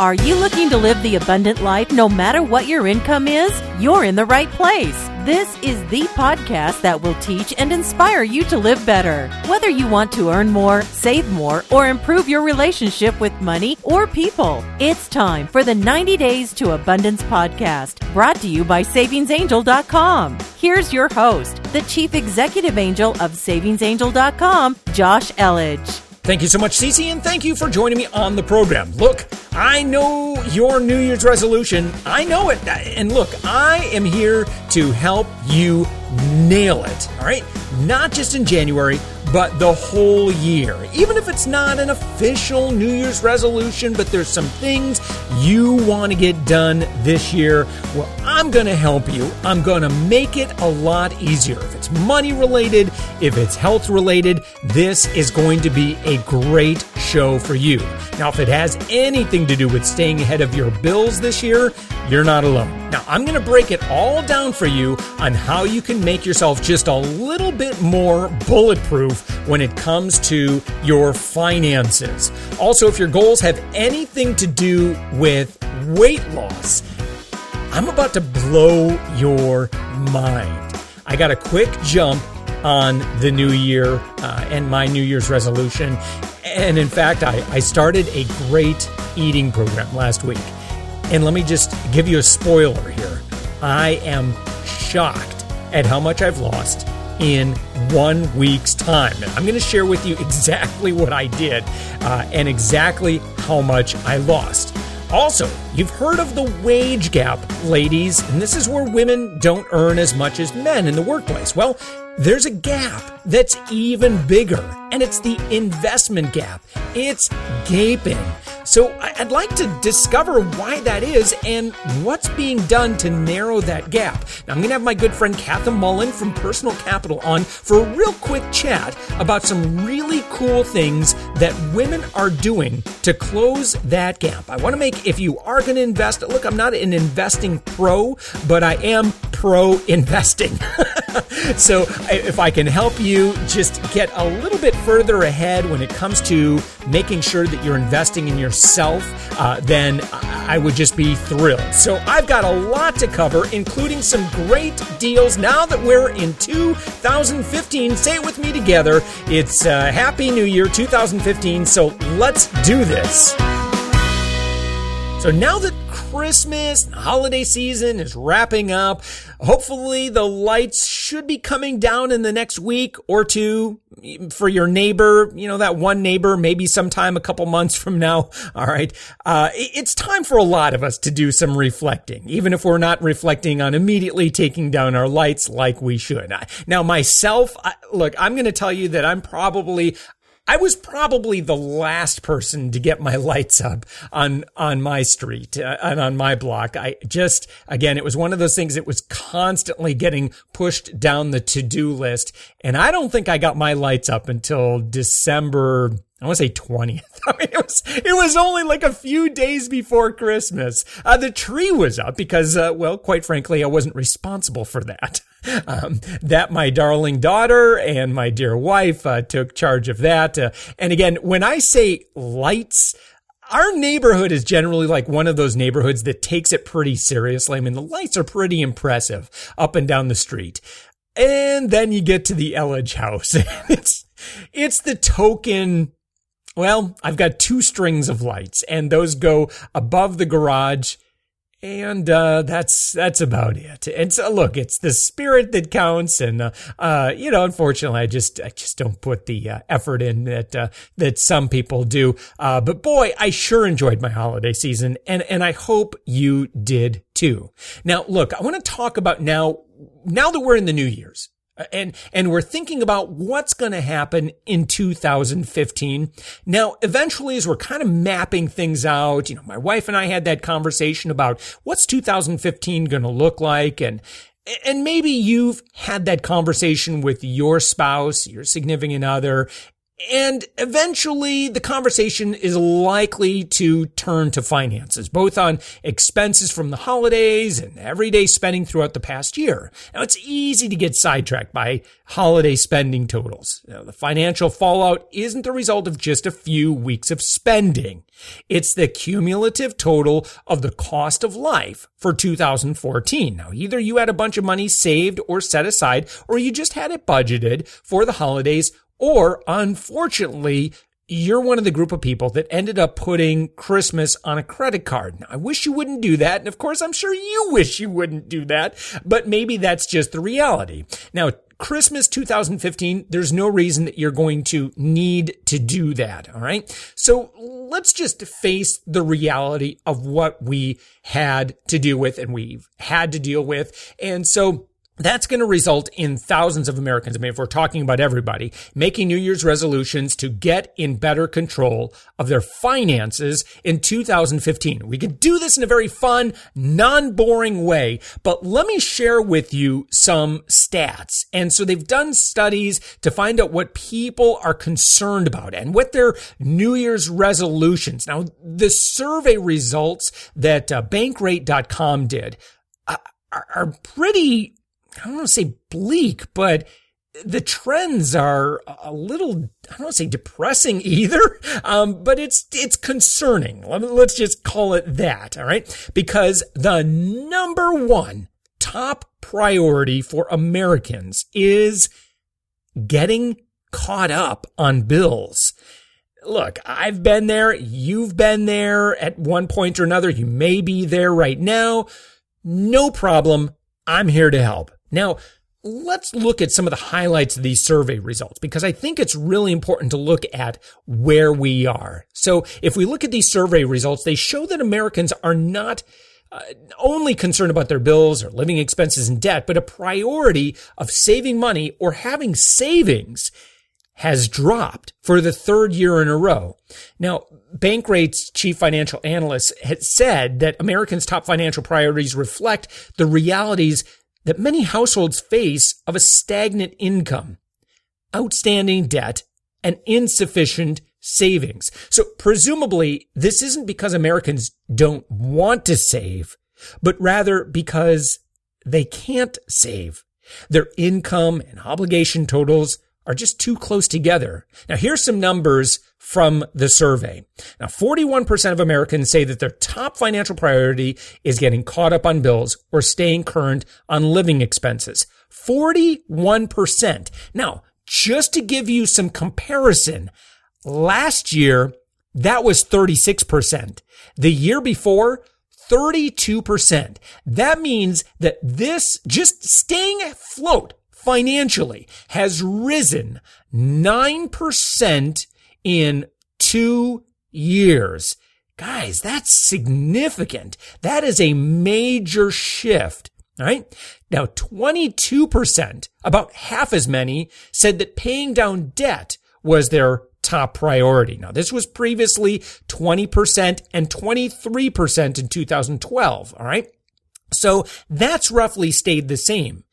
Are you looking to live the abundant life no matter what your income is? You're in the right place. This is the podcast that will teach and inspire you to live better. Whether you want to earn more, save more, or improve your relationship with money or people, it's time for the 90 Days to Abundance podcast, brought to you by SavingsAngel.com. Here's your host, the Chief Executive Angel of SavingsAngel.com, Josh Elledge. Thank you so much, Cece, and thank you for joining me on the program. Look, I know your New Year's resolution. I know it. And look, I am here to help you nail it. All right? Not just in January, but the whole year. Even if it's not an official New Year's resolution, but there's some things you want to get done this year, well, I'm going to help you. I'm going to make it a lot easier. If it's money related, if it's health related, this is going to be a great show for you. Now, if it has anything to do with staying ahead of your bills this year, you're not alone. Now, I'm going to break it all down for you on how you can make yourself just a little bit more bulletproof when it comes to your finances. Also, if your goals have anything to do with weight loss, I'm about to blow your mind. I got a quick jump on the new year uh, and my New Year's resolution. And in fact, I, I started a great eating program last week. And let me just give you a spoiler here. I am shocked at how much I've lost in one week's time. And I'm going to share with you exactly what I did uh, and exactly how much I lost. Also, you've heard of the wage gap, ladies, and this is where women don't earn as much as men in the workplace. Well, there's a gap that's even bigger, and it's the investment gap. It's gaping. So I'd like to discover why that is and what's being done to narrow that gap. Now I'm going to have my good friend Katha Mullen from Personal Capital on for a real quick chat about some really cool things that women are doing to close that gap. I want to make, if you are going to invest, look, I'm not an investing pro, but I am pro investing. so if I can help you just get a little bit further ahead when it comes to making sure that you're investing in yourself, uh, then I would just be thrilled. So I've got a lot to cover, including some great deals now that we're in 2015. Say it with me together. It's uh, Happy New Year 2015. So let's do this. So now that Christmas holiday season is wrapping up. Hopefully the lights should be coming down in the next week or two for your neighbor, you know, that one neighbor, maybe sometime a couple months from now. All right. Uh, it's time for a lot of us to do some reflecting, even if we're not reflecting on immediately taking down our lights like we should. Now, myself, I, look, I'm going to tell you that I'm probably, I was probably the last person to get my lights up on on my street uh, and on my block. I just again, it was one of those things that was constantly getting pushed down the to-do list, and I don't think I got my lights up until December I want to say 20th. I mean, it was, it was only like a few days before Christmas. Uh, the tree was up because, uh, well, quite frankly, I wasn't responsible for that. Um, that my darling daughter and my dear wife, uh, took charge of that. Uh, and again, when I say lights, our neighborhood is generally like one of those neighborhoods that takes it pretty seriously. I mean, the lights are pretty impressive up and down the street. And then you get to the Elledge house. it's, it's the token well, I've got two strings of lights and those go above the garage and uh, that's that's about it. And so, look, it's the spirit that counts, and uh, uh, you know, unfortunately, I just I just don't put the uh, effort in that uh, that some people do. Uh, but boy, I sure enjoyed my holiday season, and and I hope you did too. Now, look, I want to talk about now now that we're in the New Year's. And, and we're thinking about what's going to happen in 2015. Now, eventually, as we're kind of mapping things out, you know, my wife and I had that conversation about what's 2015 going to look like and, and maybe you've had that conversation with your spouse, your significant other, And eventually the conversation is likely to turn to finances, both on expenses from the holidays and everyday spending throughout the past year. Now it's easy to get sidetracked by holiday spending totals. Now, the financial fallout isn't the result of just a few weeks of spending. It's the cumulative total of the cost of life for 2014. Now, either you had a bunch of money saved or set aside, or you just had it budgeted for the holidays or unfortunately, you're one of the group of people that ended up putting Christmas on a credit card. Now, I wish you wouldn't do that. And of course, I'm sure you wish you wouldn't do that, but maybe that's just the reality. Now, Christmas 2015, there's no reason that you're going to need to do that. All right. So let's just face the reality of what we had to deal with and we've had to deal with. And so that's going to result in thousands of Americans. I mean, if we're talking about everybody making New Year's resolutions to get in better control of their finances in 2015. We could do this in a very fun, non-boring way, but let me share with you some stats. And so they've done studies to find out what people are concerned about and what their New Year's resolutions. Now, the survey results that uh, bankrate.com did uh, are pretty I don't want to say bleak, but the trends are a little, I don't want to say depressing either, um, but it's, it's concerning. Let's just call it that. All right. Because the number one top priority for Americans is getting caught up on bills. Look, I've been there. You've been there at one point or another. You may be there right now. No problem. I'm here to help. Now, let's look at some of the highlights of these survey results because I think it's really important to look at where we are. So if we look at these survey results, they show that Americans are not uh, only concerned about their bills or living expenses and debt, but a priority of saving money or having savings has dropped for the third year in a row. Now, Bankrate's chief financial analyst had said that Americans' top financial priorities reflect the realities that many households face of a stagnant income, outstanding debt, and insufficient savings. So presumably this isn't because Americans don't want to save, but rather because they can't save. Their income and obligation totals are just too close together. Now here's some numbers from the survey. Now, 41% of Americans say that their top financial priority is getting caught up on bills or staying current on living expenses. 41%. Now, just to give you some comparison, last year, that was 36%. The year before, 32%. That means that this just staying afloat financially has risen 9% in two years. Guys, that's significant. That is a major shift. Right. Now, 22%, about half as many said that paying down debt was their top priority. Now, this was previously 20% and 23% in 2012. All right. So that's roughly stayed the same.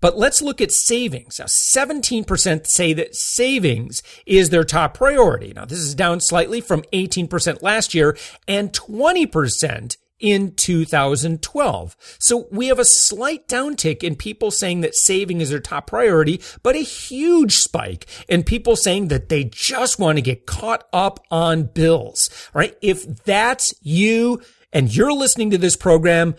But let's look at savings. Now, 17% say that savings is their top priority. Now, this is down slightly from 18% last year and 20% in 2012. So we have a slight downtick in people saying that saving is their top priority, but a huge spike in people saying that they just want to get caught up on bills. right? If that's you and you're listening to this program,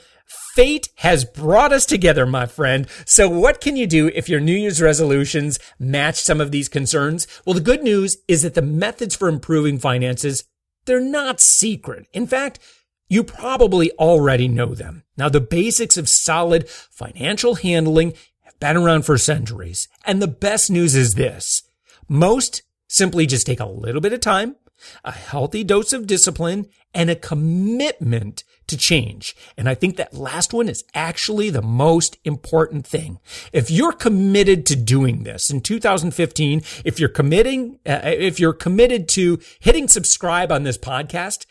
Fate has brought us together, my friend. So what can you do if your New Year's resolutions match some of these concerns? Well, the good news is that the methods for improving finances, they're not secret. In fact, you probably already know them. Now, the basics of solid financial handling have been around for centuries. And the best news is this. Most simply just take a little bit of time, a healthy dose of discipline, and a commitment to change. And I think that last one is actually the most important thing. If you're committed to doing this in 2015, if you're committing, uh, if you're committed to hitting subscribe on this podcast,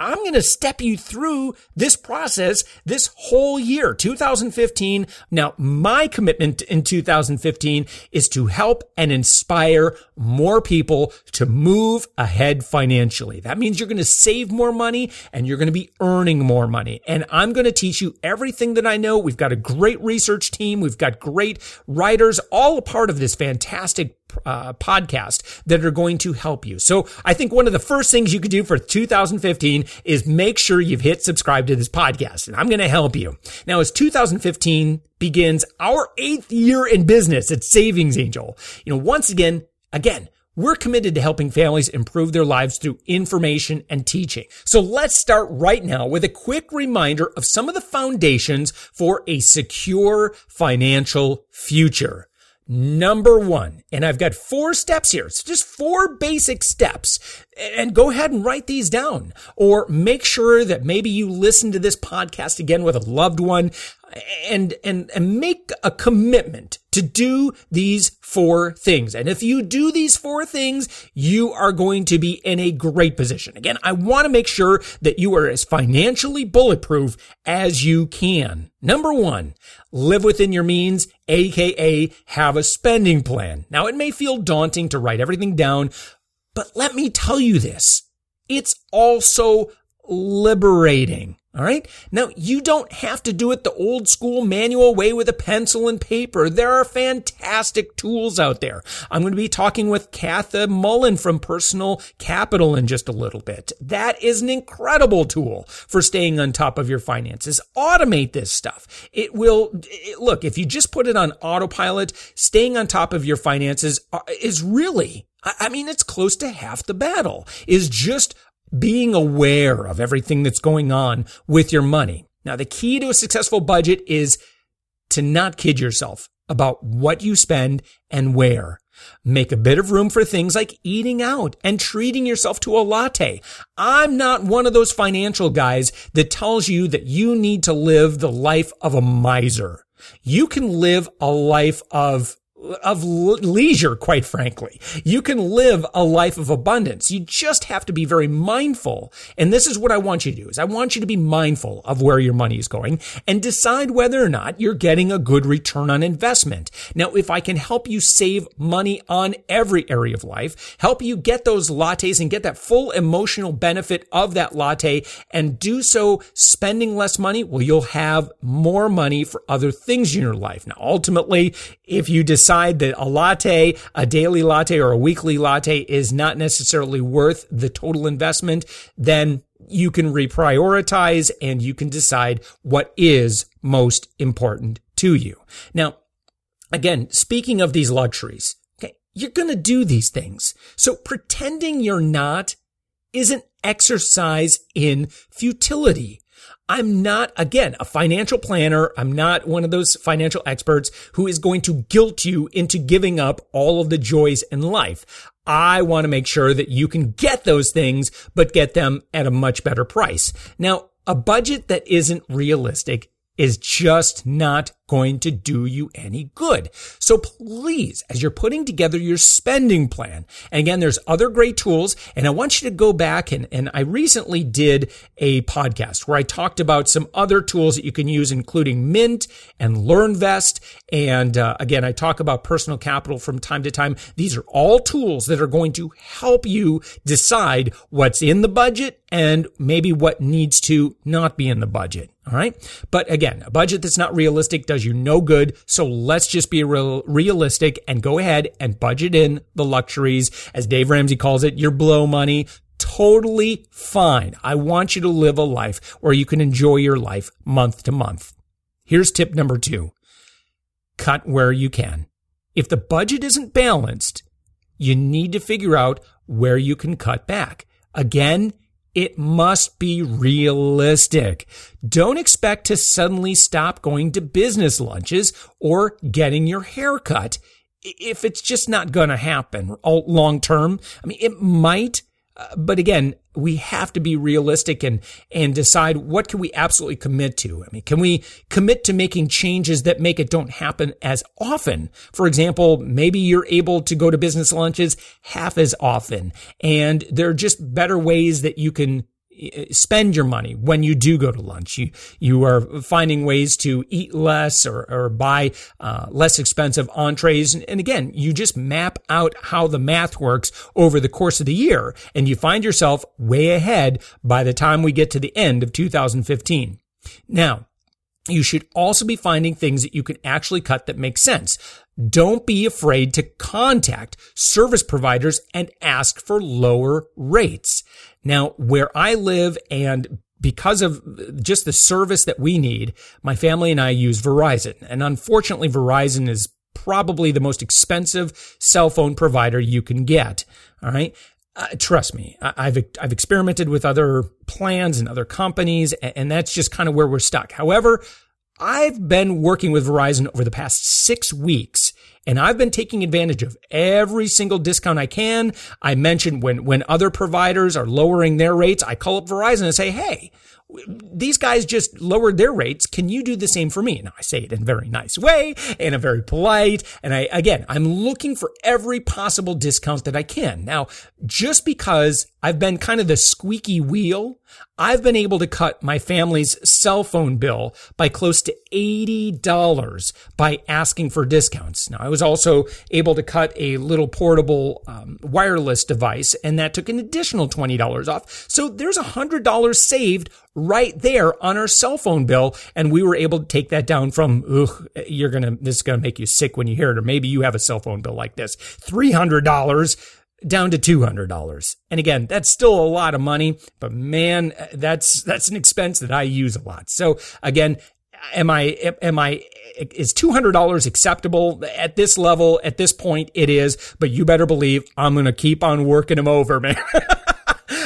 I'm going to step you through this process this whole year, 2015. Now, my commitment in 2015 is to help and inspire more people to move ahead financially. That means you're going to save more money and you're going to be earning more money. And I'm going to teach you everything that I know. We've got a great research team. We've got great writers, all a part of this fantastic uh, podcast that are going to help you. So I think one of the first things you could do for 2015 is make sure you've hit subscribe to this podcast and I'm going to help you. Now as 2015 begins our eighth year in business at Savings Angel, you know, once again, again, we're committed to helping families improve their lives through information and teaching. So let's start right now with a quick reminder of some of the foundations for a secure financial future. Number one, and I've got four steps here. It's just four basic steps. And go ahead and write these down or make sure that maybe you listen to this podcast again with a loved one and, and, and make a commitment to do these four things. And if you do these four things, you are going to be in a great position. Again, I want to make sure that you are as financially bulletproof as you can. Number one, live within your means, aka have a spending plan. Now it may feel daunting to write everything down, but let me tell you this. It's also liberating. All right. Now you don't have to do it the old school manual way with a pencil and paper. There are fantastic tools out there. I'm going to be talking with Katha Mullen from Personal Capital in just a little bit. That is an incredible tool for staying on top of your finances. Automate this stuff. It will it, look, if you just put it on autopilot, staying on top of your finances uh, is really I mean, it's close to half the battle is just being aware of everything that's going on with your money. Now, the key to a successful budget is to not kid yourself about what you spend and where. Make a bit of room for things like eating out and treating yourself to a latte. I'm not one of those financial guys that tells you that you need to live the life of a miser. You can live a life of of leisure, quite frankly. You can live a life of abundance. You just have to be very mindful. And this is what I want you to do is I want you to be mindful of where your money is going and decide whether or not you're getting a good return on investment. Now, if I can help you save money on every area of life, help you get those lattes and get that full emotional benefit of that latte and do so spending less money, well, you'll have more money for other things in your life. Now, ultimately, if you decide that a latte, a daily latte or a weekly latte is not necessarily worth the total investment, then you can reprioritize and you can decide what is most important to you. Now, again, speaking of these luxuries, okay, you're going to do these things. So pretending you're not is an exercise in futility. I'm not, again, a financial planner. I'm not one of those financial experts who is going to guilt you into giving up all of the joys in life. I want to make sure that you can get those things, but get them at a much better price. Now, a budget that isn't realistic is just not going to do you any good. So please, as you're putting together your spending plan, and again, there's other great tools, and I want you to go back and, and I recently did a podcast where I talked about some other tools that you can use, including Mint and LearnVest. And uh, again, I talk about personal capital from time to time. These are all tools that are going to help you decide what's in the budget and maybe what needs to not be in the budget. All right. But again, a budget that's not realistic does you no good. So let's just be real, realistic and go ahead and budget in the luxuries. As Dave Ramsey calls it, your blow money. Totally fine. I want you to live a life where you can enjoy your life month to month. Here's tip number two. Cut where you can. If the budget isn't balanced, you need to figure out where you can cut back. Again, it must be realistic. Don't expect to suddenly stop going to business lunches or getting your hair cut if it's just not going to happen long term. I mean, it might, but again, we have to be realistic and, and decide what can we absolutely commit to. I mean, can we commit to making changes that make it don't happen as often? For example, maybe you're able to go to business lunches half as often and there are just better ways that you can spend your money when you do go to lunch. You you are finding ways to eat less or, or buy uh, less expensive entrees. And, and again, you just map out how the math works over the course of the year, and you find yourself way ahead by the time we get to the end of 2015. Now, you should also be finding things that you can actually cut that make sense. Don't be afraid to contact service providers and ask for lower rates. Now, where I live and because of just the service that we need, my family and I use Verizon. And unfortunately, Verizon is probably the most expensive cell phone provider you can get. All right. Uh, trust me, I, have I've experimented with other plans and other companies, and, and that's just kind of where we're stuck. However, I've been working with Verizon over the past six weeks, and I've been taking advantage of every single discount I can. I mentioned when, when other providers are lowering their rates, I call up Verizon and say, Hey, these guys just lowered their rates. Can you do the same for me? Now I say it in a very nice way and a very polite. And I, again, I'm looking for every possible discount that I can. Now, just because I've been kind of the squeaky wheel, I've been able to cut my family's cell phone bill by close to $80 by asking for discounts. Now, I was also able to cut a little portable um, wireless device, and that took an additional $20 off. So there's $100 saved right there on our cell phone bill. And we were able to take that down from, ugh, you're going to, this is going to make you sick when you hear it. Or maybe you have a cell phone bill like this. $300 down to $200. And again, that's still a lot of money, but man, that's, that's an expense that I use a lot. So again, am I, am I, is $200 acceptable at this level? At this point, it is, but you better believe I'm going to keep on working them over, man.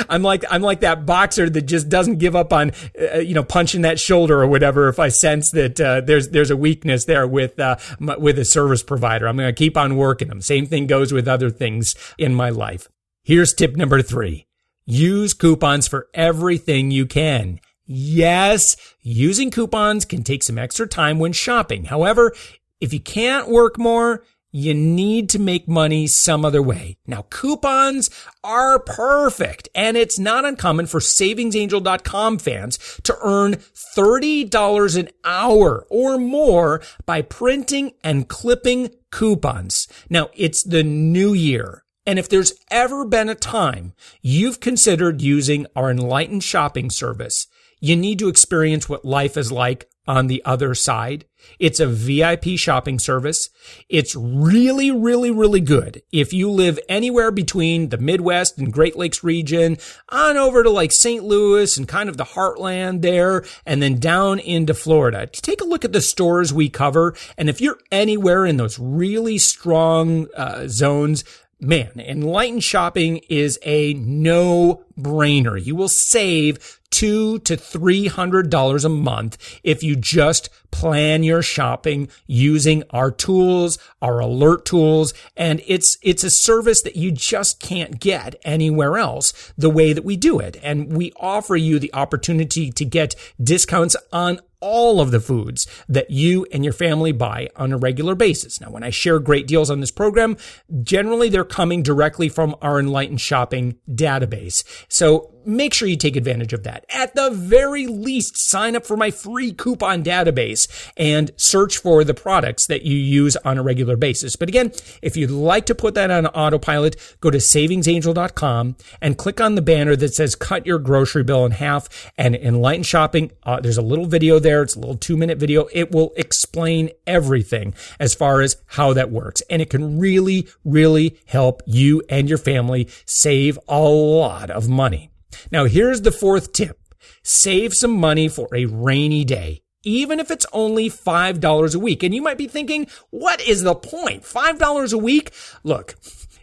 I'm like I'm like that boxer that just doesn't give up on uh, you know punching that shoulder or whatever. If I sense that uh, there's there's a weakness there with uh, with a service provider, I'm going to keep on working them. Same thing goes with other things in my life. Here's tip number three: use coupons for everything you can. Yes, using coupons can take some extra time when shopping. However, if you can't work more, you need to make money some other way. Now, coupons are perfect, and it's not uncommon for savingsangel.com fans to earn $30 an hour or more by printing and clipping coupons. Now, it's the new year. And if there's ever been a time you've considered using our enlightened shopping service, you need to experience what life is like on the other side. It's a VIP shopping service. It's really, really, really good. If you live anywhere between the Midwest and Great Lakes region on over to like St. Louis and kind of the heartland there and then down into Florida, take a look at the stores we cover. And if you're anywhere in those really strong uh, zones, man, enlightened shopping is a no brainer. You will save two to three hundred dollars a month if you just plan your shopping using our tools, our alert tools, and it's it's a service that you just can't get anywhere else the way that we do it. And we offer you the opportunity to get discounts on all of the foods that you and your family buy on a regular basis. Now, when I share great deals on this program, generally they're coming directly from our Enlightened Shopping database. So make sure you take advantage of that. At the very least, sign up for my free coupon database and search for the products that you use on a regular basis. But again, if you'd like to put that on autopilot, go to savingsangel.com and click on the banner that says cut your grocery bill in half and enlighten shopping. Uh, there's a little video there. It's a little two minute video. It will explain everything as far as how that works. And it can really, really help you and your family save a lot of money. Now, here's the fourth tip. Save some money for a rainy day even if it's only $5 a week. And you might be thinking, what is the point? $5 a week? Look,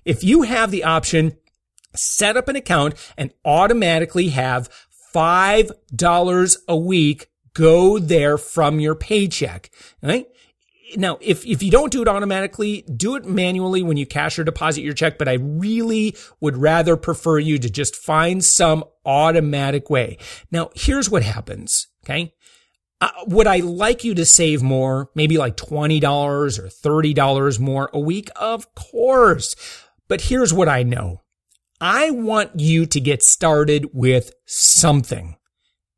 if you have the option, set up an account and automatically have $5 a week go there from your paycheck. Right? Now, if, if you don't do it automatically, do it manually when you cash or deposit your check, but I really would rather prefer you to just find some automatic way. Now, here's what happens. Okay. Uh, would I like you to save more? Maybe like $20 or $30 more a week? Of course. But here's what I know. I want you to get started with something.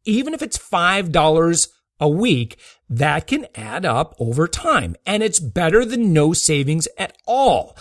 Even if it's $5 a week, that can add up over time. And it's better than no savings at all.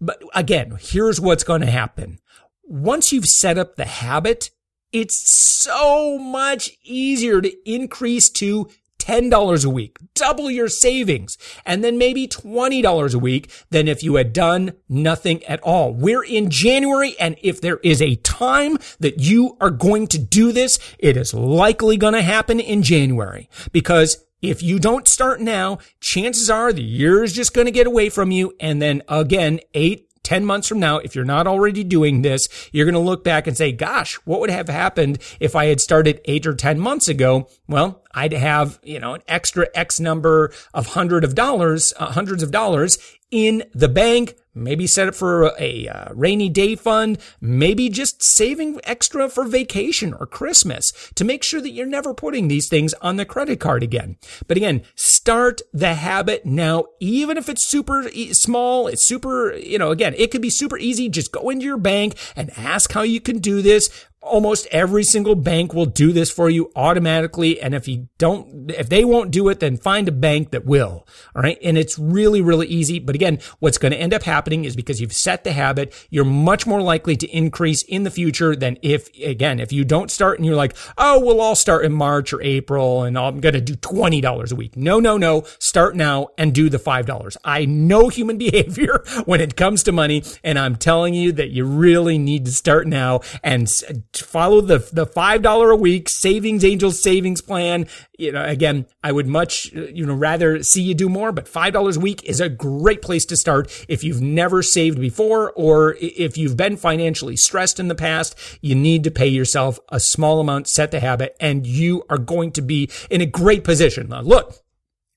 But again, here's what's going to happen. Once you've set up the habit, it's so much easier to increase to $10 a week, double your savings, and then maybe $20 a week than if you had done nothing at all. We're in January, and if there is a time that you are going to do this, it is likely going to happen in January because if you don't start now, chances are the year is just going to get away from you. And then again, eight 10 months from now, if you're not already doing this, you're going to look back and say, gosh, what would have happened if I had started eight or 10 months ago? Well, I'd have, you know, an extra X number of hundred of dollars, uh, hundreds of dollars in the bank maybe set it for a, a, uh, rainy day fund, maybe just saving extra for vacation or Christmas to make sure that you're never putting these things on the credit card again. But again, start the habit now, even if it's super small, it's super, you know, again, it could be super easy. Just go into your bank and ask how you can do this almost every single bank will do this for you automatically. And if you don't, if they won't do it, then find a bank that will. All right. And it's really, really easy. But again, what's going to end up happening is because you've set the habit, you're much more likely to increase in the future than if, again, if you don't start and you're like, oh, we'll all start in March or April and I'm going to do $20 a week. No, no, no. Start now and do the $5. I know human behavior when it comes to money. And I'm telling you that you really need to start now and follow the the five dollar a week savings angels savings plan. You know, again, I would much you know rather see you do more, but five dollars a week is a great place to start if you've never saved before or if you've been financially stressed in the past. You need to pay yourself a small amount, set the habit, and you are going to be in a great position. Now, look.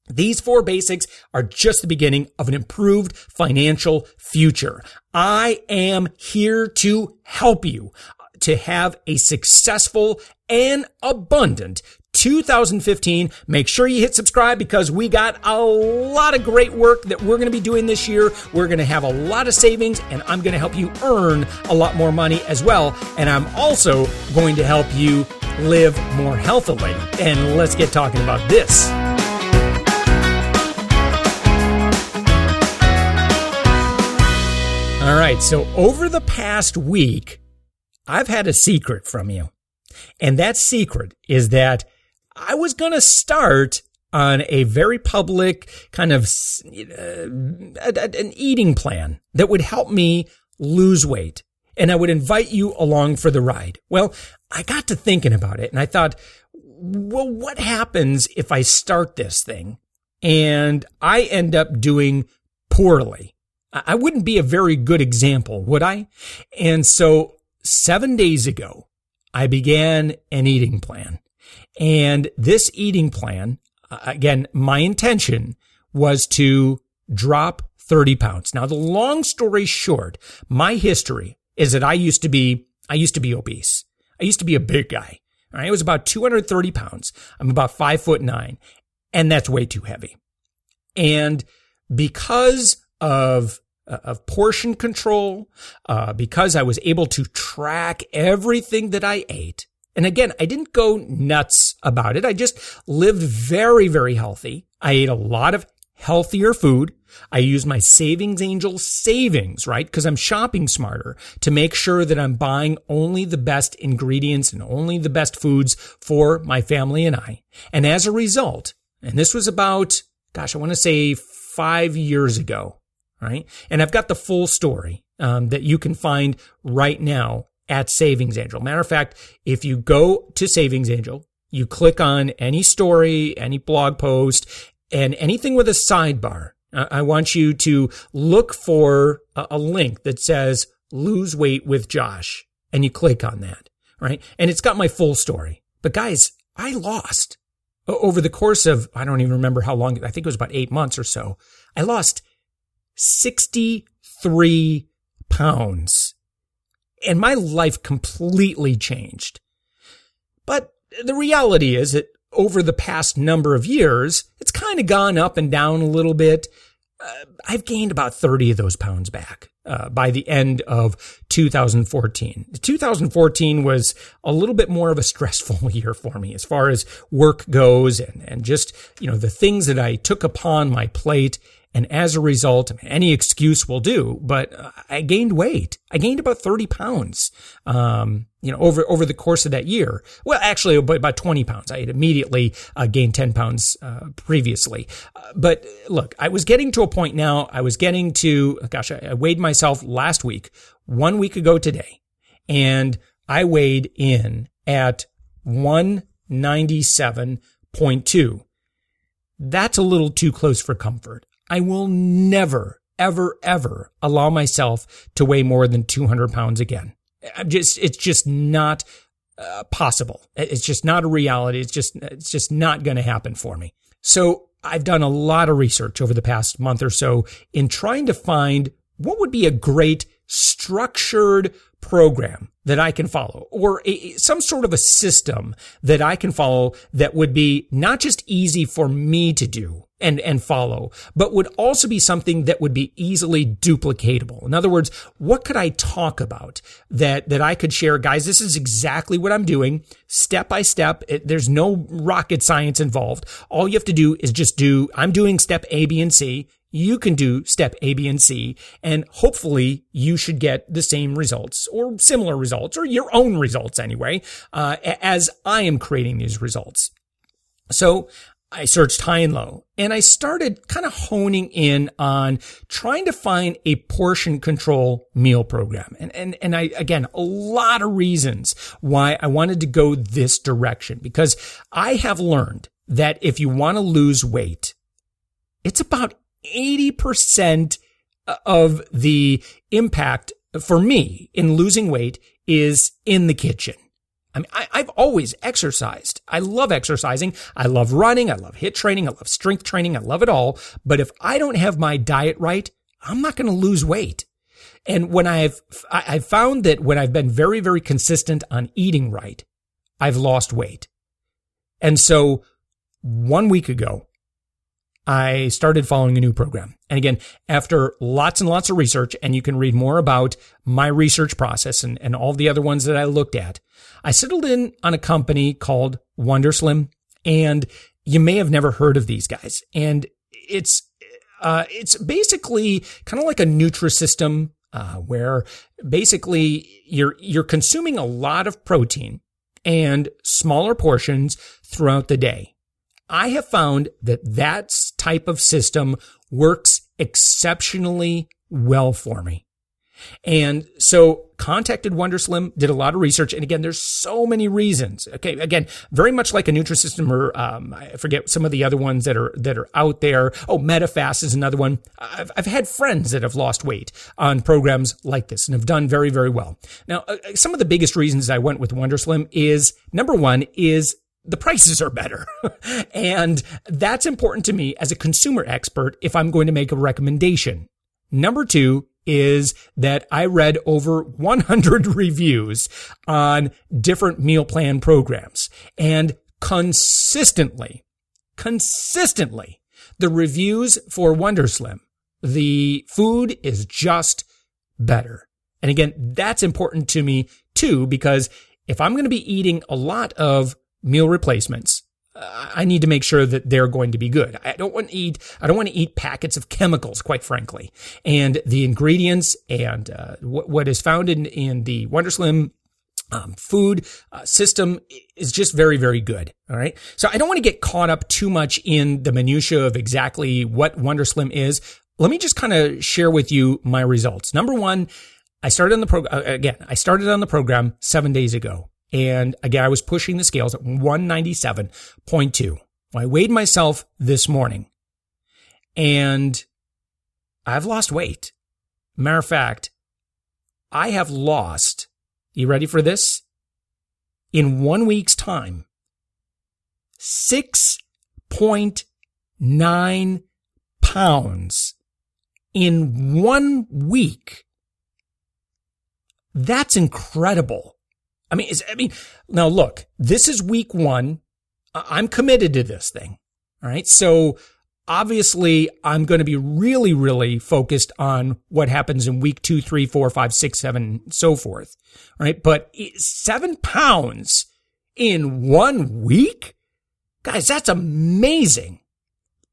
These four basics are just the beginning of an improved financial future. I am here to help you to have a successful and abundant 2015. Make sure you hit subscribe because we got a lot of great work that we're going to be doing this year. We're going to have a lot of savings and I'm going to help you earn a lot more money as well. And I'm also going to help you live more healthily. And let's get talking about this. All right. So over the past week, I've had a secret from you. And that secret is that I was going to start on a very public kind of uh, an eating plan that would help me lose weight. And I would invite you along for the ride. Well, I got to thinking about it and I thought, well, what happens if I start this thing and I end up doing poorly? I wouldn't be a very good example, would I? And so seven days ago, I began an eating plan. And this eating plan, uh, again, my intention was to drop 30 pounds. Now, the long story short, my history is that I used to be, I used to be obese. I used to be a big guy. I was about 230 pounds. I'm about five foot nine and that's way too heavy. And because of of portion control, uh, because I was able to track everything that I ate. And again, I didn't go nuts about it. I just lived very, very healthy. I ate a lot of healthier food. I use my savings angel savings, right? Cause I'm shopping smarter to make sure that I'm buying only the best ingredients and only the best foods for my family and I. And as a result, and this was about, gosh, I want to say five years ago, right? And I've got the full story um, that you can find right now at Savings Angel. Matter of fact, if you go to Savings Angel, you click on any story, any blog post, and anything with a sidebar. I want you to look for a link that says lose weight with Josh and you click on that, right? And it's got my full story. But guys, I lost over the course of, I don't even remember how long, I think it was about eight months or so. I lost 63 pounds. And my life completely changed. But the reality is that over the past number of years, it's kind of gone up and down a little bit. Uh, I've gained about 30 of those pounds back. uh, by the end of 2014. 2014 was a little bit more of a stressful year for me as far as work goes and, and just, you know, the things that I took upon my plate. And as a result, any excuse will do, but I gained weight. I gained about 30 pounds, um, you know, over, over the course of that year. Well, actually, about 20 pounds. I had immediately uh, gained 10 pounds uh, previously. Uh, but look, I was getting to a point now, I was getting to, gosh, I, I weighed myself last week, one week ago today, and I weighed in at 197.2. That's a little too close for comfort. I will never, ever, ever allow myself to weigh more than 200 pounds again. I'm just, it's just not uh, possible. It's just not a reality. It's just, it's just not going to happen for me. So I've done a lot of research over the past month or so in trying to find what would be a great structured program that I can follow or a, some sort of a system that I can follow that would be not just easy for me to do, and, and follow, but would also be something that would be easily duplicatable. In other words, what could I talk about that, that I could share? Guys, this is exactly what I'm doing step by step. It, there's no rocket science involved. All you have to do is just do, I'm doing step A, B, and C. You can do step A, B, and C, and hopefully you should get the same results or similar results or your own results anyway, uh, as I am creating these results. So I searched high and low and I started kind of honing in on trying to find a portion control meal program. And, and, and I, again, a lot of reasons why I wanted to go this direction because I have learned that if you want to lose weight, it's about 80% of the impact for me in losing weight is in the kitchen. I mean, I, have always exercised. I love exercising. I love running. I love HIIT training. I love strength training. I love it all. But if I don't have my diet right, I'm not going to lose weight. And when I've, I've found that when I've been very, very consistent on eating right, I've lost weight. And so one week ago, I started following a new program. And again, after lots and lots of research, and you can read more about my research process and, and all the other ones that I looked at, I settled in on a company called WonderSlim. And you may have never heard of these guys. And it's, uh, it's basically kind of like a Nutrisystem, uh, where basically you're, you're consuming a lot of protein and smaller portions throughout the day. I have found that that type of system works exceptionally well for me. And so contacted WonderSlim, did a lot of research. And again, there's so many reasons. Okay. Again, very much like a Nutrisystem or, um, I forget some of the other ones that are, that are out there. Oh, Medifast is another one. I've, I've had friends that have lost weight on programs like this and have done very, very well. Now, uh, some of the biggest reasons I went with WonderSlim is number one is the prices are better. and that's important to me as a consumer expert if I'm going to make a recommendation. Number two is that I read over 100 reviews on different meal plan programs and consistently, consistently, the reviews for WonderSlim, the food is just better. And again, that's important to me too, because if I'm going to be eating a lot of meal replacements, uh, I need to make sure that they're going to be good. I don't want to eat, I don't want to eat packets of chemicals, quite frankly. And the ingredients and uh, what, what is found in, in the WonderSlim um, food uh, system is just very, very good. All right. So I don't want to get caught up too much in the minutia of exactly what WonderSlim is. Let me just kind of share with you my results. Number one, I started on the program uh, again. I started on the program seven days ago. And again, I was pushing the scales at 197.2. I weighed myself this morning and I've lost weight. Matter of fact, I have lost, you ready for this? In one week's time, 6.9 pounds in one week. That's incredible. I mean, I mean, now look, this is week one. I'm committed to this thing. All right. So obviously I'm going to be really, really focused on what happens in week two, three, four, five, six, seven, so forth. All right. But seven pounds in one week? Guys, that's amazing.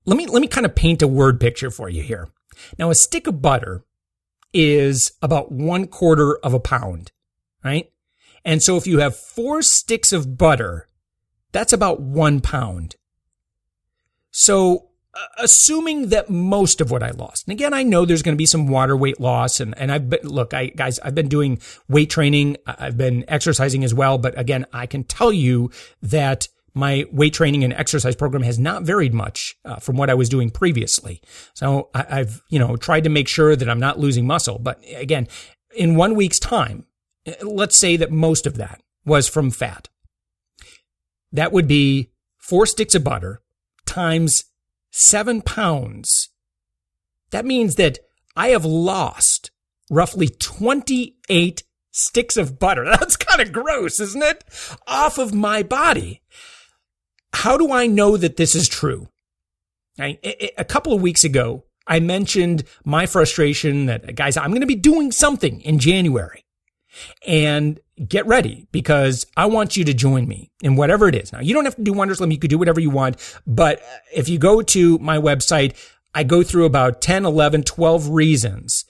Let me, let me kind of paint a word picture for you here. Now, a stick of butter is about one quarter of a pound, right? And so if you have four sticks of butter, that's about one pound. So uh, assuming that most of what I lost, and again, I know there's going to be some water weight loss and, and I've been, look, I, guys, I've been doing weight training. I've been exercising as well. But again, I can tell you that my weight training and exercise program has not varied much uh, from what I was doing previously. So I, I've, you know, tried to make sure that I'm not losing muscle. But again, in one week's time, let's say that most of that was from fat. That would be four sticks of butter times seven pounds. That means that I have lost roughly 28 sticks of butter. That's kind of gross, isn't it? Off of my body. How do I know that this is true? I, a couple of weeks ago, I mentioned my frustration that guys, I'm going to be doing something in January and get ready because I want you to join me in whatever it is. Now, you don't have to do Wonderslim. You could do whatever you want. But if you go to my website, I go through about 10, 11, 12 reasons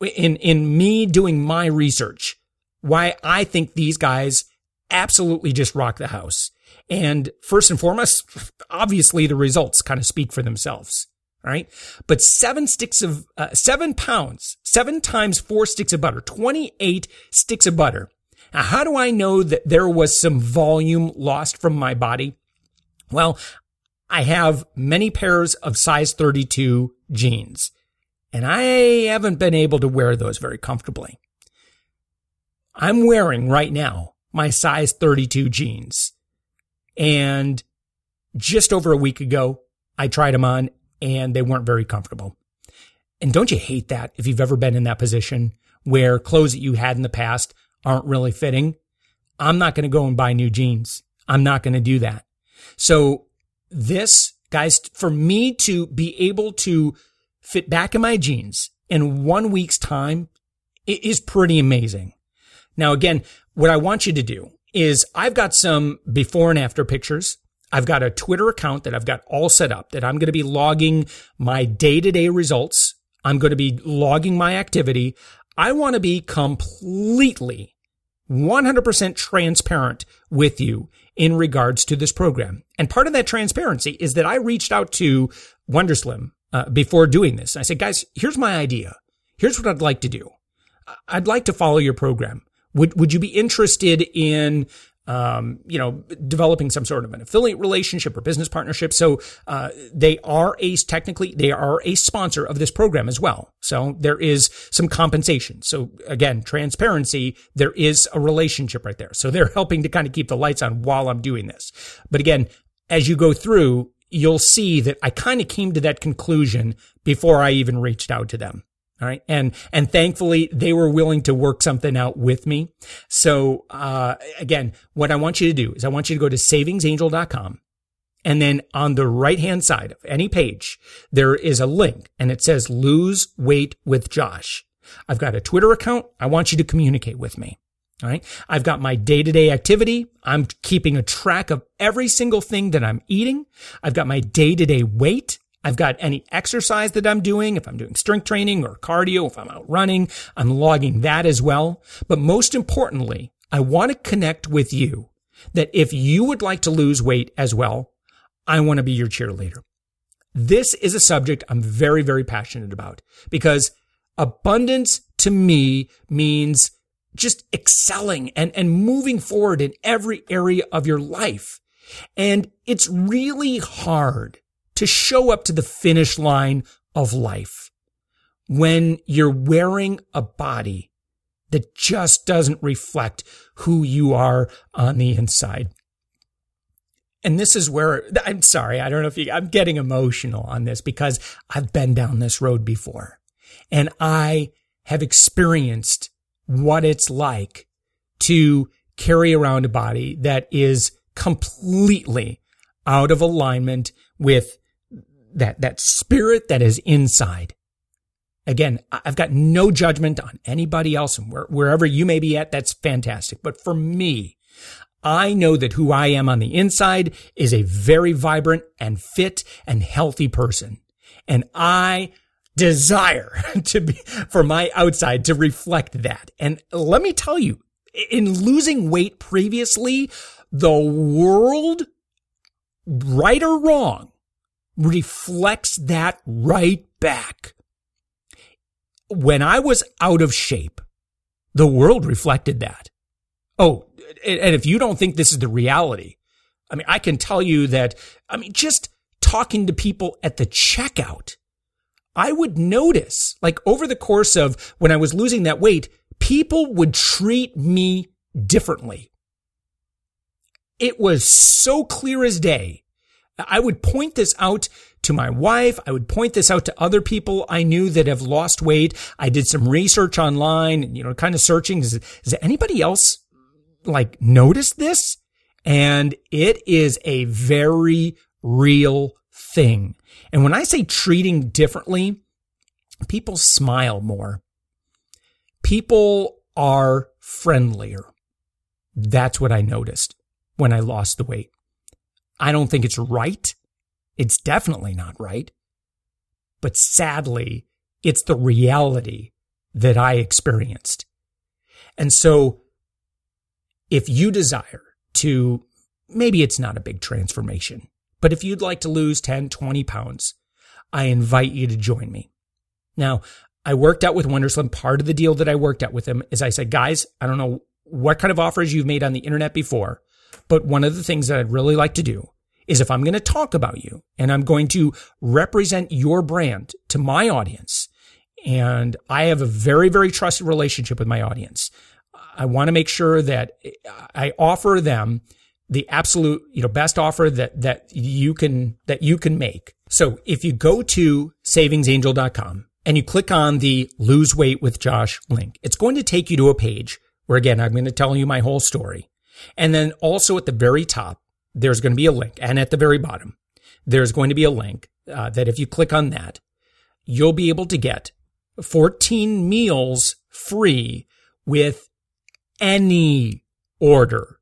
in, in me doing my research why I think these guys absolutely just rock the house. And first and foremost, obviously the results kind of speak for themselves. All right. But seven sticks of, uh, seven pounds, seven times four sticks of butter, 28 sticks of butter. Now, how do I know that there was some volume lost from my body? Well, I have many pairs of size 32 jeans and I haven't been able to wear those very comfortably. I'm wearing right now my size 32 jeans and just over a week ago, I tried them on and they weren't very comfortable. And don't you hate that if you've ever been in that position where clothes that you had in the past aren't really fitting? I'm not going to go and buy new jeans. I'm not going to do that. So this guys, for me to be able to fit back in my jeans in one week's time is pretty amazing. Now, again, what I want you to do is I've got some before and after pictures I've got a Twitter account that I've got all set up that I'm going to be logging my day to day results. I'm going to be logging my activity. I want to be completely 100% transparent with you in regards to this program. And part of that transparency is that I reached out to Wonderslim uh, before doing this. I said, guys, here's my idea. Here's what I'd like to do. I'd like to follow your program. Would, would you be interested in um, you know, developing some sort of an affiliate relationship or business partnership. So uh, they are a technically they are a sponsor of this program as well. So there is some compensation. So again, transparency. There is a relationship right there. So they're helping to kind of keep the lights on while I'm doing this. But again, as you go through, you'll see that I kind of came to that conclusion before I even reached out to them. All right. And, and thankfully they were willing to work something out with me. So, uh, again, what I want you to do is I want you to go to savingsangel.com. And then on the right hand side of any page, there is a link and it says lose weight with Josh. I've got a Twitter account. I want you to communicate with me. All right. I've got my day to day activity. I'm keeping a track of every single thing that I'm eating. I've got my day to day weight. I've got any exercise that I'm doing. If I'm doing strength training or cardio, if I'm out running, I'm logging that as well. But most importantly, I want to connect with you that if you would like to lose weight as well, I want to be your cheerleader. This is a subject I'm very, very passionate about because abundance to me means just excelling and, and moving forward in every area of your life. And it's really hard to show up to the finish line of life when you're wearing a body that just doesn't reflect who you are on the inside. And this is where I'm sorry, I don't know if you, I'm getting emotional on this because I've been down this road before and I have experienced what it's like to carry around a body that is completely out of alignment with that, that spirit that is inside. Again, I've got no judgment on anybody else and where, wherever you may be at, that's fantastic. But for me, I know that who I am on the inside is a very vibrant and fit and healthy person. And I desire to be for my outside to reflect that. And let me tell you, in losing weight previously, the world, right or wrong, reflects that right back. When I was out of shape, the world reflected that. Oh, and if you don't think this is the reality, I mean, I can tell you that, I mean, just talking to people at the checkout, I would notice, like over the course of when I was losing that weight, people would treat me differently. It was so clear as day. I would point this out to my wife. I would point this out to other people I knew that have lost weight. I did some research online, you know, kind of searching. Is, is anybody else like noticed this? And it is a very real thing. And when I say treating differently, people smile more. People are friendlier. That's what I noticed when I lost the weight. I don't think it's right. It's definitely not right. But sadly, it's the reality that I experienced. And so if you desire to, maybe it's not a big transformation, but if you'd like to lose 10, 20 pounds, I invite you to join me. Now, I worked out with Wonderslim. Part of the deal that I worked out with him is I said, guys, I don't know what kind of offers you've made on the internet before, but one of the things that I'd really like to do is if I'm going to talk about you and I'm going to represent your brand to my audience, and I have a very, very trusted relationship with my audience. I want to make sure that I offer them the absolute, you know, best offer that, that you can, that you can make. So if you go to savingsangel.com and you click on the lose weight with Josh link, it's going to take you to a page where again, I'm going to tell you my whole story. And then also at the very top, there's going to be a link. And at the very bottom, there's going to be a link uh, that if you click on that, you'll be able to get 14 meals free with any order.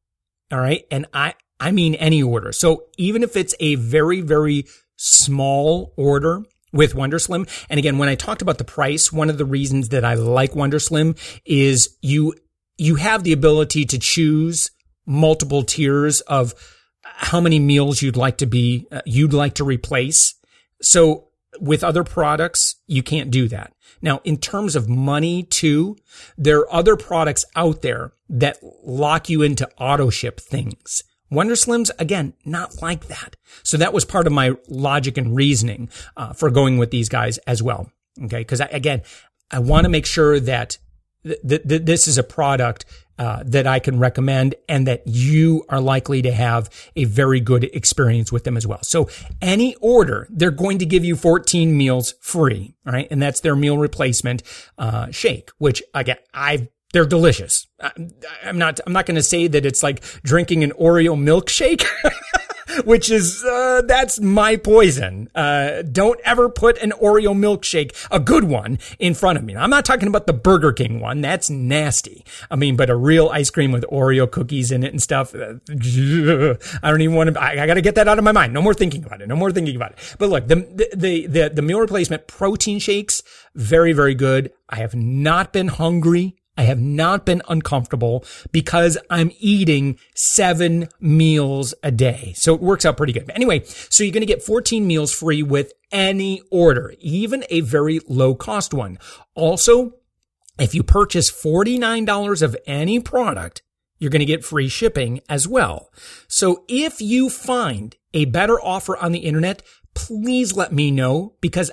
All right. And I, I mean any order. So even if it's a very, very small order with Wonderslim. And again, when I talked about the price, one of the reasons that I like Wonderslim is you, you have the ability to choose multiple tiers of how many meals you'd like to be, uh, you'd like to replace. So with other products, you can't do that. Now, in terms of money too, there are other products out there that lock you into auto ship things. Wonderslim's, again, not like that. So that was part of my logic and reasoning uh, for going with these guys as well. Okay. Cause I, again, I want to make sure that th- th- this is a product uh, that I can recommend and that you are likely to have a very good experience with them as well. So any order, they're going to give you 14 meals free. right? And that's their meal replacement, uh, shake, which again, I've they're delicious. I'm not, I'm not going to say that it's like drinking an Oreo milkshake. which is uh, that's my poison. Uh, don't ever put an Oreo milkshake, a good one, in front of me. I'm not talking about the Burger King one. That's nasty. I mean, but a real ice cream with Oreo cookies in it and stuff. Uh, I don't even want to. I, I got to get that out of my mind. No more thinking about it. No more thinking about it. But look, the the the the meal replacement protein shakes, very very good. I have not been hungry I have not been uncomfortable because I'm eating seven meals a day. So it works out pretty good. But anyway, so you're going to get 14 meals free with any order, even a very low cost one. Also, if you purchase $49 of any product, you're going to get free shipping as well. So if you find a better offer on the internet, please let me know because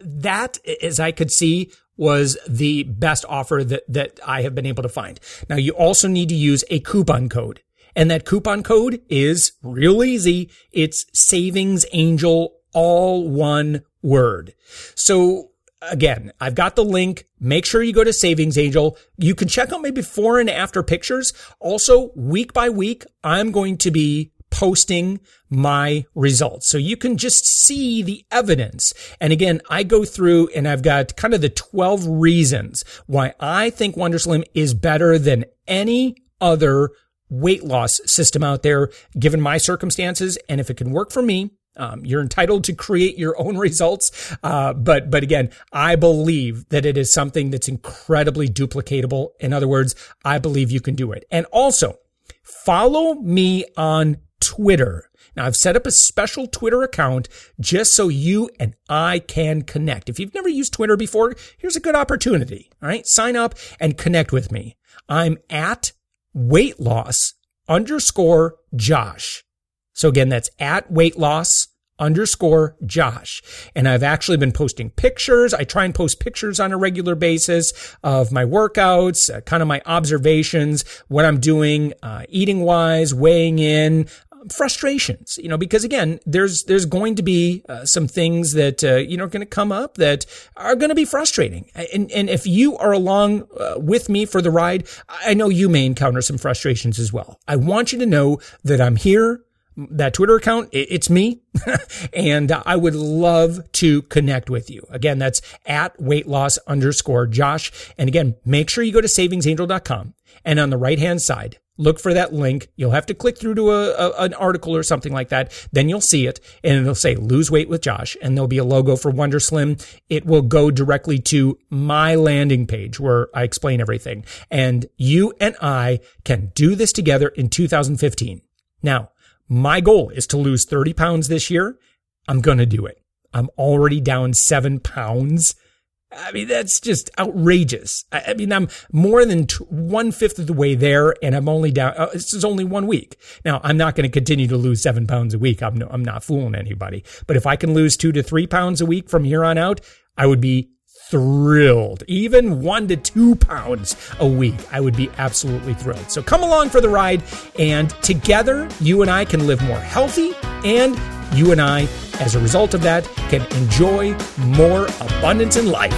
that, as I could see, was the best offer that, that I have been able to find. Now you also need to use a coupon code. And that coupon code is real easy. It's savings angel, all one word. So again, I've got the link. Make sure you go to Savings Angel. You can check out maybe before and after pictures. Also, week by week, I'm going to be posting my results. So you can just see the evidence. And again, I go through and I've got kind of the 12 reasons why I think WonderSlim is better than any other weight loss system out there, given my circumstances. And if it can work for me, um, you're entitled to create your own results. Uh, but, but again, I believe that it is something that's incredibly duplicatable. In other words, I believe you can do it. And also follow me on Twitter. Now I've set up a special Twitter account just so you and I can connect. If you've never used Twitter before, here's a good opportunity. All right. Sign up and connect with me. I'm at weight loss underscore Josh. So again, that's at weight loss underscore Josh. And I've actually been posting pictures. I try and post pictures on a regular basis of my workouts, uh, kind of my observations, what I'm doing, uh, eating wise, weighing in, frustrations, you know, because again, there's, there's going to be uh, some things that, uh, you know, are going to come up that are going to be frustrating. And, and if you are along uh, with me for the ride, I know you may encounter some frustrations as well. I want you to know that I'm here that Twitter account, it's me. and I would love to connect with you. Again, that's at weight loss underscore Josh. And again, make sure you go to savingsangel.com and on the right hand side, look for that link. You'll have to click through to a, a, an article or something like that. Then you'll see it and it'll say lose weight with Josh and there'll be a logo for Wonderslim. It will go directly to my landing page where I explain everything and you and I can do this together in 2015. Now, my goal is to lose 30 pounds this year. I'm going to do it. I'm already down seven pounds. I mean, that's just outrageous. I, mean, I'm more than one fifth of the way there and I'm only down. Uh, this is only one week. Now, I'm not going to continue to lose seven pounds a week. I'm no, I'm not fooling anybody, but if I can lose two to three pounds a week from here on out, I would be thrilled. Even one to two pounds a week, I would be absolutely thrilled. So come along for the ride, and together, you and I can live more healthy, and you and I, as a result of that, can enjoy more abundance in life.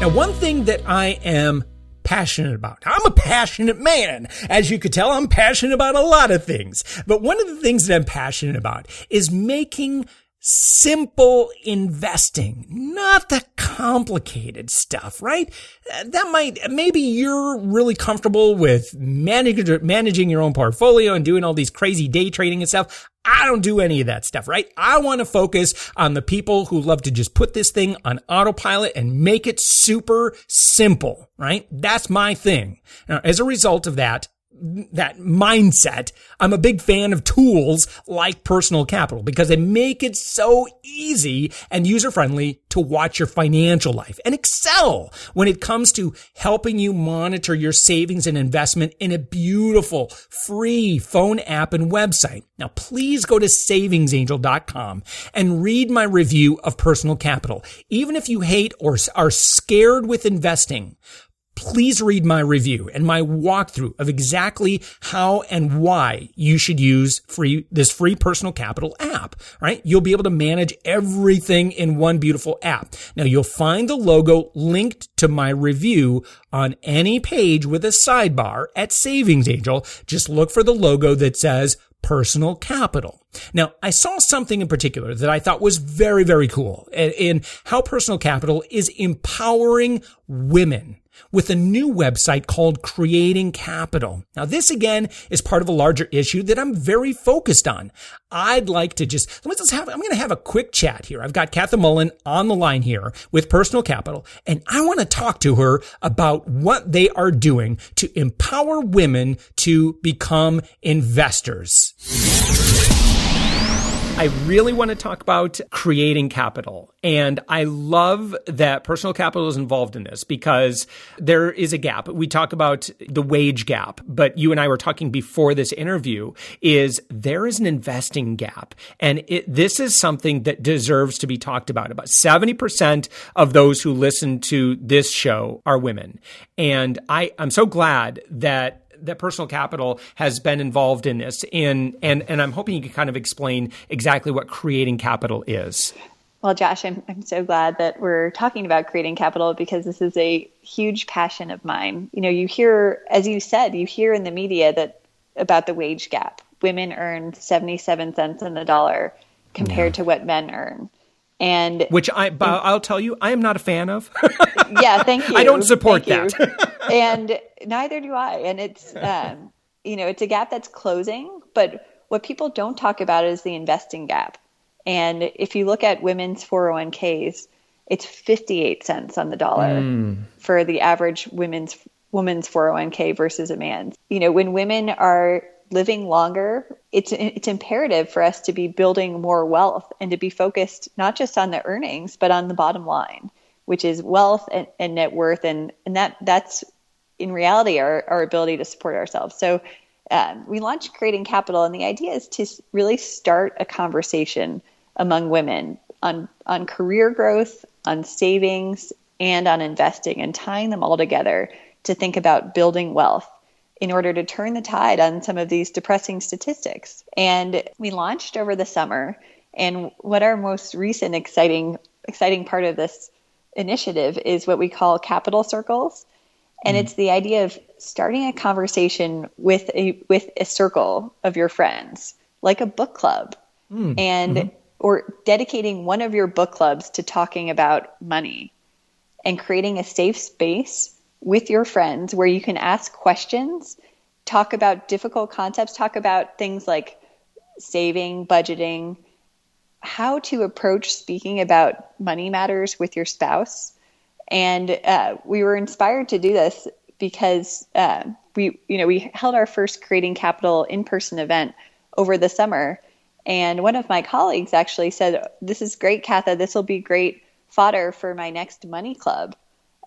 Now, one thing that I am passionate about. I'm a passionate man. As you could tell, I'm passionate about a lot of things. But one of the things that I'm passionate about is making simple investing, not the complicated stuff, right? That might, maybe you're really comfortable with managing, managing your own portfolio and doing all these crazy day trading and stuff. I don't do any of that stuff, right? I want to focus on the people who love to just put this thing on autopilot and make it super simple, right? That's my thing. Now, as a result of that, that mindset, I'm a big fan of tools like personal capital because they make it so easy and user friendly to watch your financial life and excel when it comes to helping you monitor your savings and investment in a beautiful free phone app and website. Now, please go to savingsangel.com and read my review of personal capital. Even if you hate or are scared with investing, please read my review and my walkthrough of exactly how and why you should use free, this free personal capital app, right? You'll be able to manage everything in one beautiful app. Now you'll find the logo linked to my review on any page with a sidebar at Savings Angel. Just look for the logo that says personal capital. Now, I saw something in particular that I thought was very, very cool in how personal capital is empowering women with a new website called Creating Capital. Now, this again is part of a larger issue that I'm very focused on. I'd like to just, let's have, I'm going to have a quick chat here. I've got Kathy Mullen on the line here with Personal Capital, and I want to talk to her about what they are doing to empower women to become investors. I really want to talk about creating capital. And I love that personal capital is involved in this because there is a gap. We talk about the wage gap, but you and I were talking before this interview is there is an investing gap. And it, this is something that deserves to be talked about. About 70% of those who listen to this show are women. And I, I'm so glad that that personal capital has been involved in this. And, and, and I'm hoping you can kind of explain exactly what creating capital is. Well, Josh, I'm, I'm so glad that we're talking about creating capital because this is a huge passion of mine. You know, you hear, as you said, you hear in the media that about the wage gap. Women earn 77 cents in the dollar compared yeah. to what men earn. And which I, I'll tell you, I am not a fan of. yeah, thank you. I don't support thank that. and neither do I. And it's, um, you know, it's a gap that's closing. But what people don't talk about is the investing gap. And if you look at women's 401ks, it's 58 cents on the dollar mm. for the average women's woman's 401k versus a man's. You know, when women are living longer, it's it's imperative for us to be building more wealth and to be focused not just on the earnings but on the bottom line, which is wealth and, and net worth, and and that that's in reality our our ability to support ourselves. So. Um, we launched Creating Capital, and the idea is to really start a conversation among women on on career growth, on savings, and on investing, and tying them all together to think about building wealth in order to turn the tide on some of these depressing statistics. And we launched over the summer. And what our most recent exciting exciting part of this initiative is what we call capital circles. And mm it's the idea of starting a conversation with a with a circle of your friends, like a book club. mm And mm-hmm. or dedicating one of your book clubs to talking about money and creating a safe space with your friends where you can ask questions, talk about difficult concepts, talk about things like saving, budgeting, how to approach speaking about money matters with your spouse. And uh, we were inspired to do this because uh, we, you know, we held our first Creating Capital in-person event over the summer. And one of my colleagues actually said, "This is great, Katha. This will be great fodder for my next money club."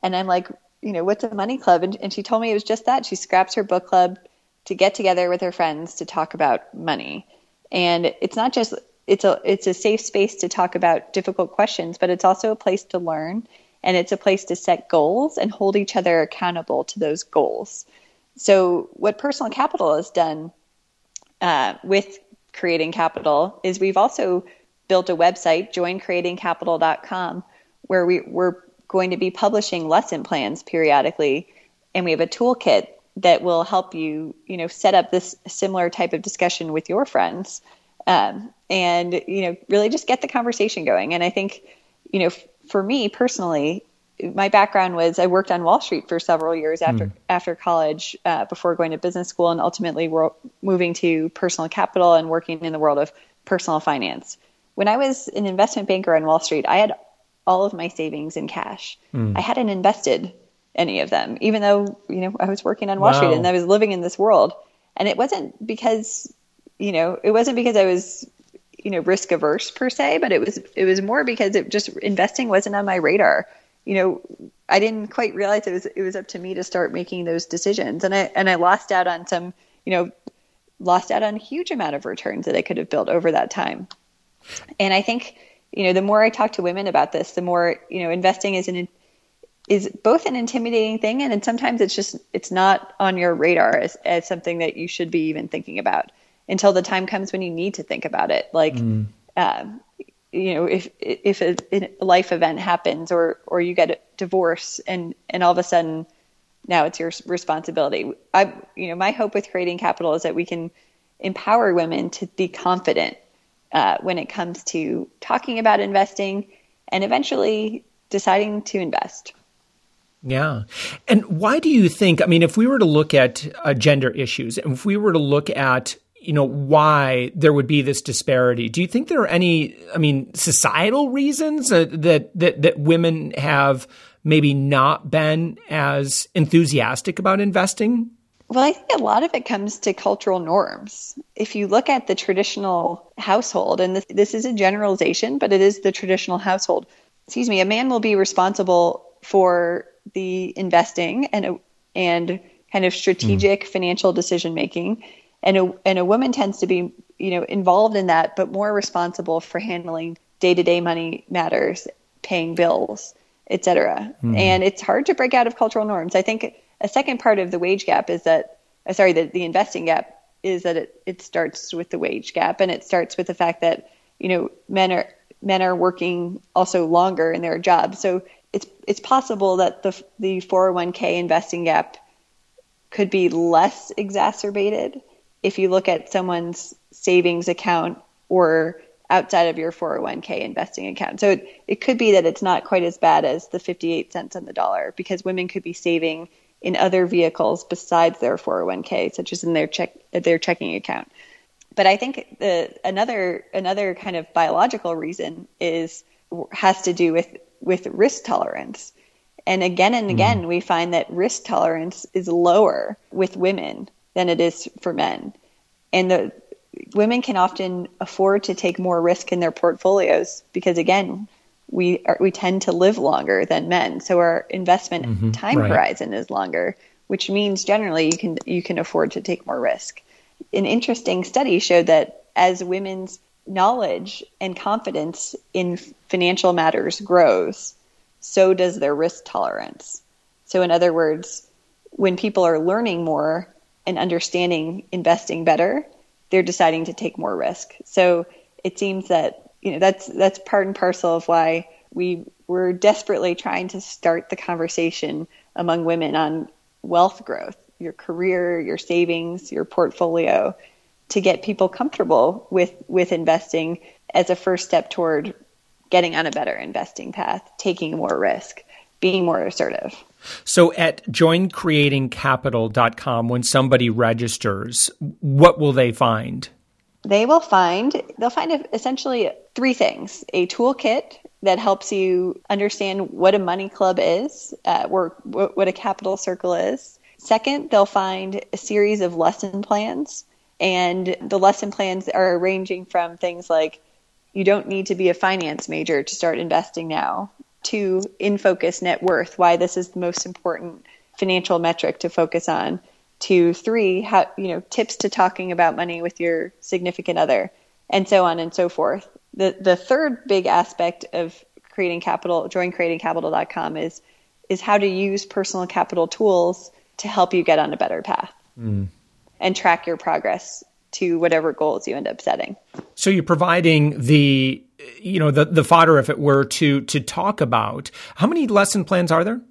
And I'm like, you know, what's a money club? And, and she told me it was just that. She scraps her book club to get together with her friends to talk about money. And it's not just it's a it's a safe space to talk about difficult questions, but it's also a place to learn and it's a place to set goals and hold each other accountable to those goals. So what personal capital has done uh, with creating capital is we've also built a website, joincreatingcapital.com, where we, we're going to be publishing lesson plans periodically, and we have a toolkit that will help you, you know, set up this similar type of discussion with your friends, um, and you know, really just get the conversation going. And I think, you know, f- for me personally, my background was I worked on Wall Street for several years after mm. after college, uh, before going to business school, and ultimately moving to personal capital and working in the world of personal finance. When I was an investment banker on Wall Street, I had all of my savings in cash. Mm. I hadn't invested any of them, even though, you know, I was working on Wall wow. Street and I was living in this world. And it wasn't because, you know, it wasn't because I was, you know, risk averse per se, but it was, it was more because it just investing wasn't on my radar. You know, I didn't quite realize it was, it was up to me to start making those decisions. And I, and I lost out on some, you know, lost out on a huge amount of returns that I could have built over that time. And I think, you know, the more I talk to women about this, the more, you know, investing is an is both an intimidating thing and, and sometimes it's just it's not on your radar as, as something that you should be even thinking about until the time comes when you need to think about it. Like, mm. um, you know, if if a, a, life event happens or or you get a divorce and and all of a sudden now it's your responsibility. I, you know, my hope with creating capital is that we can empower women to be confident uh, when it comes to talking about investing and eventually deciding to invest. Yeah. And why do you think, I mean, if we were to look at uh, gender issues, and if we were to look at, you know, why there would be this disparity, do you think there are any, I mean, societal reasons uh, that, that, that women have maybe not been as enthusiastic about investing well, I think a lot of it comes to cultural norms. If you look at the traditional household, and this, this is a generalization, but it is the traditional household, excuse me, a man will be responsible for the investing and, and kind of strategic mm. financial decision making. And a, and a woman tends to be, you know, involved in that, but more responsible for handling day to day money matters, paying bills, etc. Mm. And it's hard to break out of cultural norms. I think a second part of the wage gap is that, uh, sorry, the, the investing gap is that it, it starts with the wage gap and it starts with the fact that, you know, men are, men are working also longer in their jobs. So it's it's possible that the the 401k investing gap could be less exacerbated if you look at someone's savings account or outside of your 401k investing account. So it, it could be that it's not quite as bad as the 58 cents on the dollar because women could be saving in other vehicles besides their 401k, such as in their check their checking account. But I think the another another kind of biological reason is has to do with with risk tolerance. And again and again, mm. we find that risk tolerance is lower with women than it is for men. And the women can often afford to take more risk in their portfolios because again, we are, we tend to live longer than men. So our investment mm-hmm, time right. horizon is longer, which means generally you can you can afford to take more risk. An interesting study showed that as women's knowledge and confidence in financial matters grows, so does their risk tolerance. So in other words, when people are learning more and understanding investing better, they're deciding to take more risk. So it seems that you know that's that's part and parcel of why we were desperately trying to start the conversation among women on wealth growth, your career, your savings, your portfolio, to get people comfortable with with investing as a first step toward getting on a better investing path, taking more risk, being more assertive. So at joincreatingcapital.com, when somebody registers, what will they find? They will find, they'll find essentially three things a toolkit that helps you understand what a money club is, uh, or what a capital circle is. Second, they'll find a series of lesson plans. And the lesson plans are ranging from things like you don't need to be a finance major to start investing now to in focus net worth, why this is the most important financial metric to focus on. To three, how you know tips to talking about money with your significant other, and so on and so forth. The the third big aspect of creating capital, join creatingcapital.com is is how to use personal capital tools to help you get on a better path mm. and track your progress to whatever goals you end up setting. So you're providing the you know the the fodder if it were to to talk about how many lesson plans are there?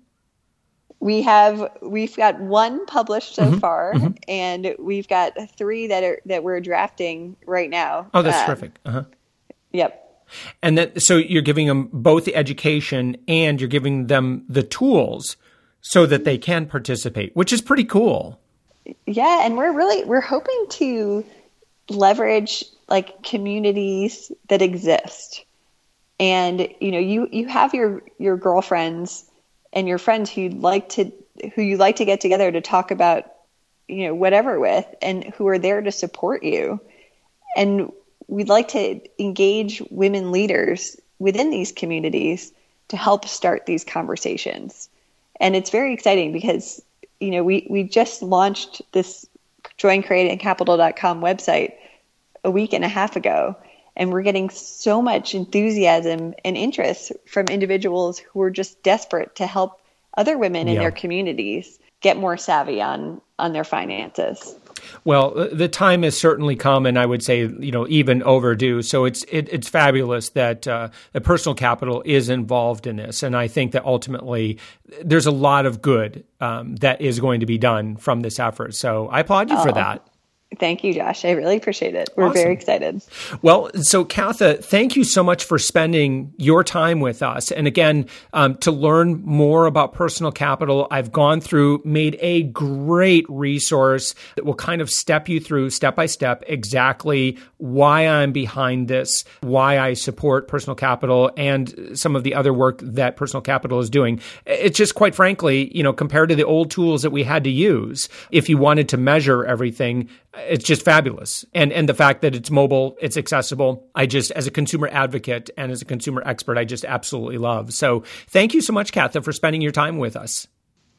We have we've got one published so mm-hmm, far, mm-hmm. and we've got three that are that we're drafting right now. Oh, that's um, terrific. Uh-huh. Yep. And that so you're giving them both the education and you're giving them the tools so that they can participate, which is pretty cool. Yeah, and we're really we're hoping to leverage like communities that exist. And you know, you you have your your girlfriends and your friends who would like to who you like to get together to talk about you know whatever with and who are there to support you. And we'd like to engage women leaders within these communities to help start these conversations. And it's very exciting because you know, we, we just launched this joincreatingcapital.com website a week and a half ago. And we're getting so much enthusiasm and interest from individuals who are just desperate to help other women in yeah. their communities get more savvy on on their finances. Well, the time has certainly come, and I would say, you know, even overdue. So it's it, it's fabulous that uh, the personal capital is involved in this, and I think that ultimately there's a lot of good um, that is going to be done from this effort. So I applaud you oh. for that. Thank you, Josh. I really appreciate it. We're awesome. very excited. Well, so Katha, thank you so much for spending your time with us. And again, um, to learn more about personal capital, I've gone through, made a great resource that will kind of step you through step by step exactly why I'm behind this, why I support personal capital, and some of the other work that personal capital is doing. It's just quite frankly, you know, compared to the old tools that we had to use, if you wanted to measure everything, it's just fabulous. And and the fact that it's mobile, it's accessible. I just as a consumer advocate and as a consumer expert, I just absolutely love. So thank you so much, Katha, for spending your time with us.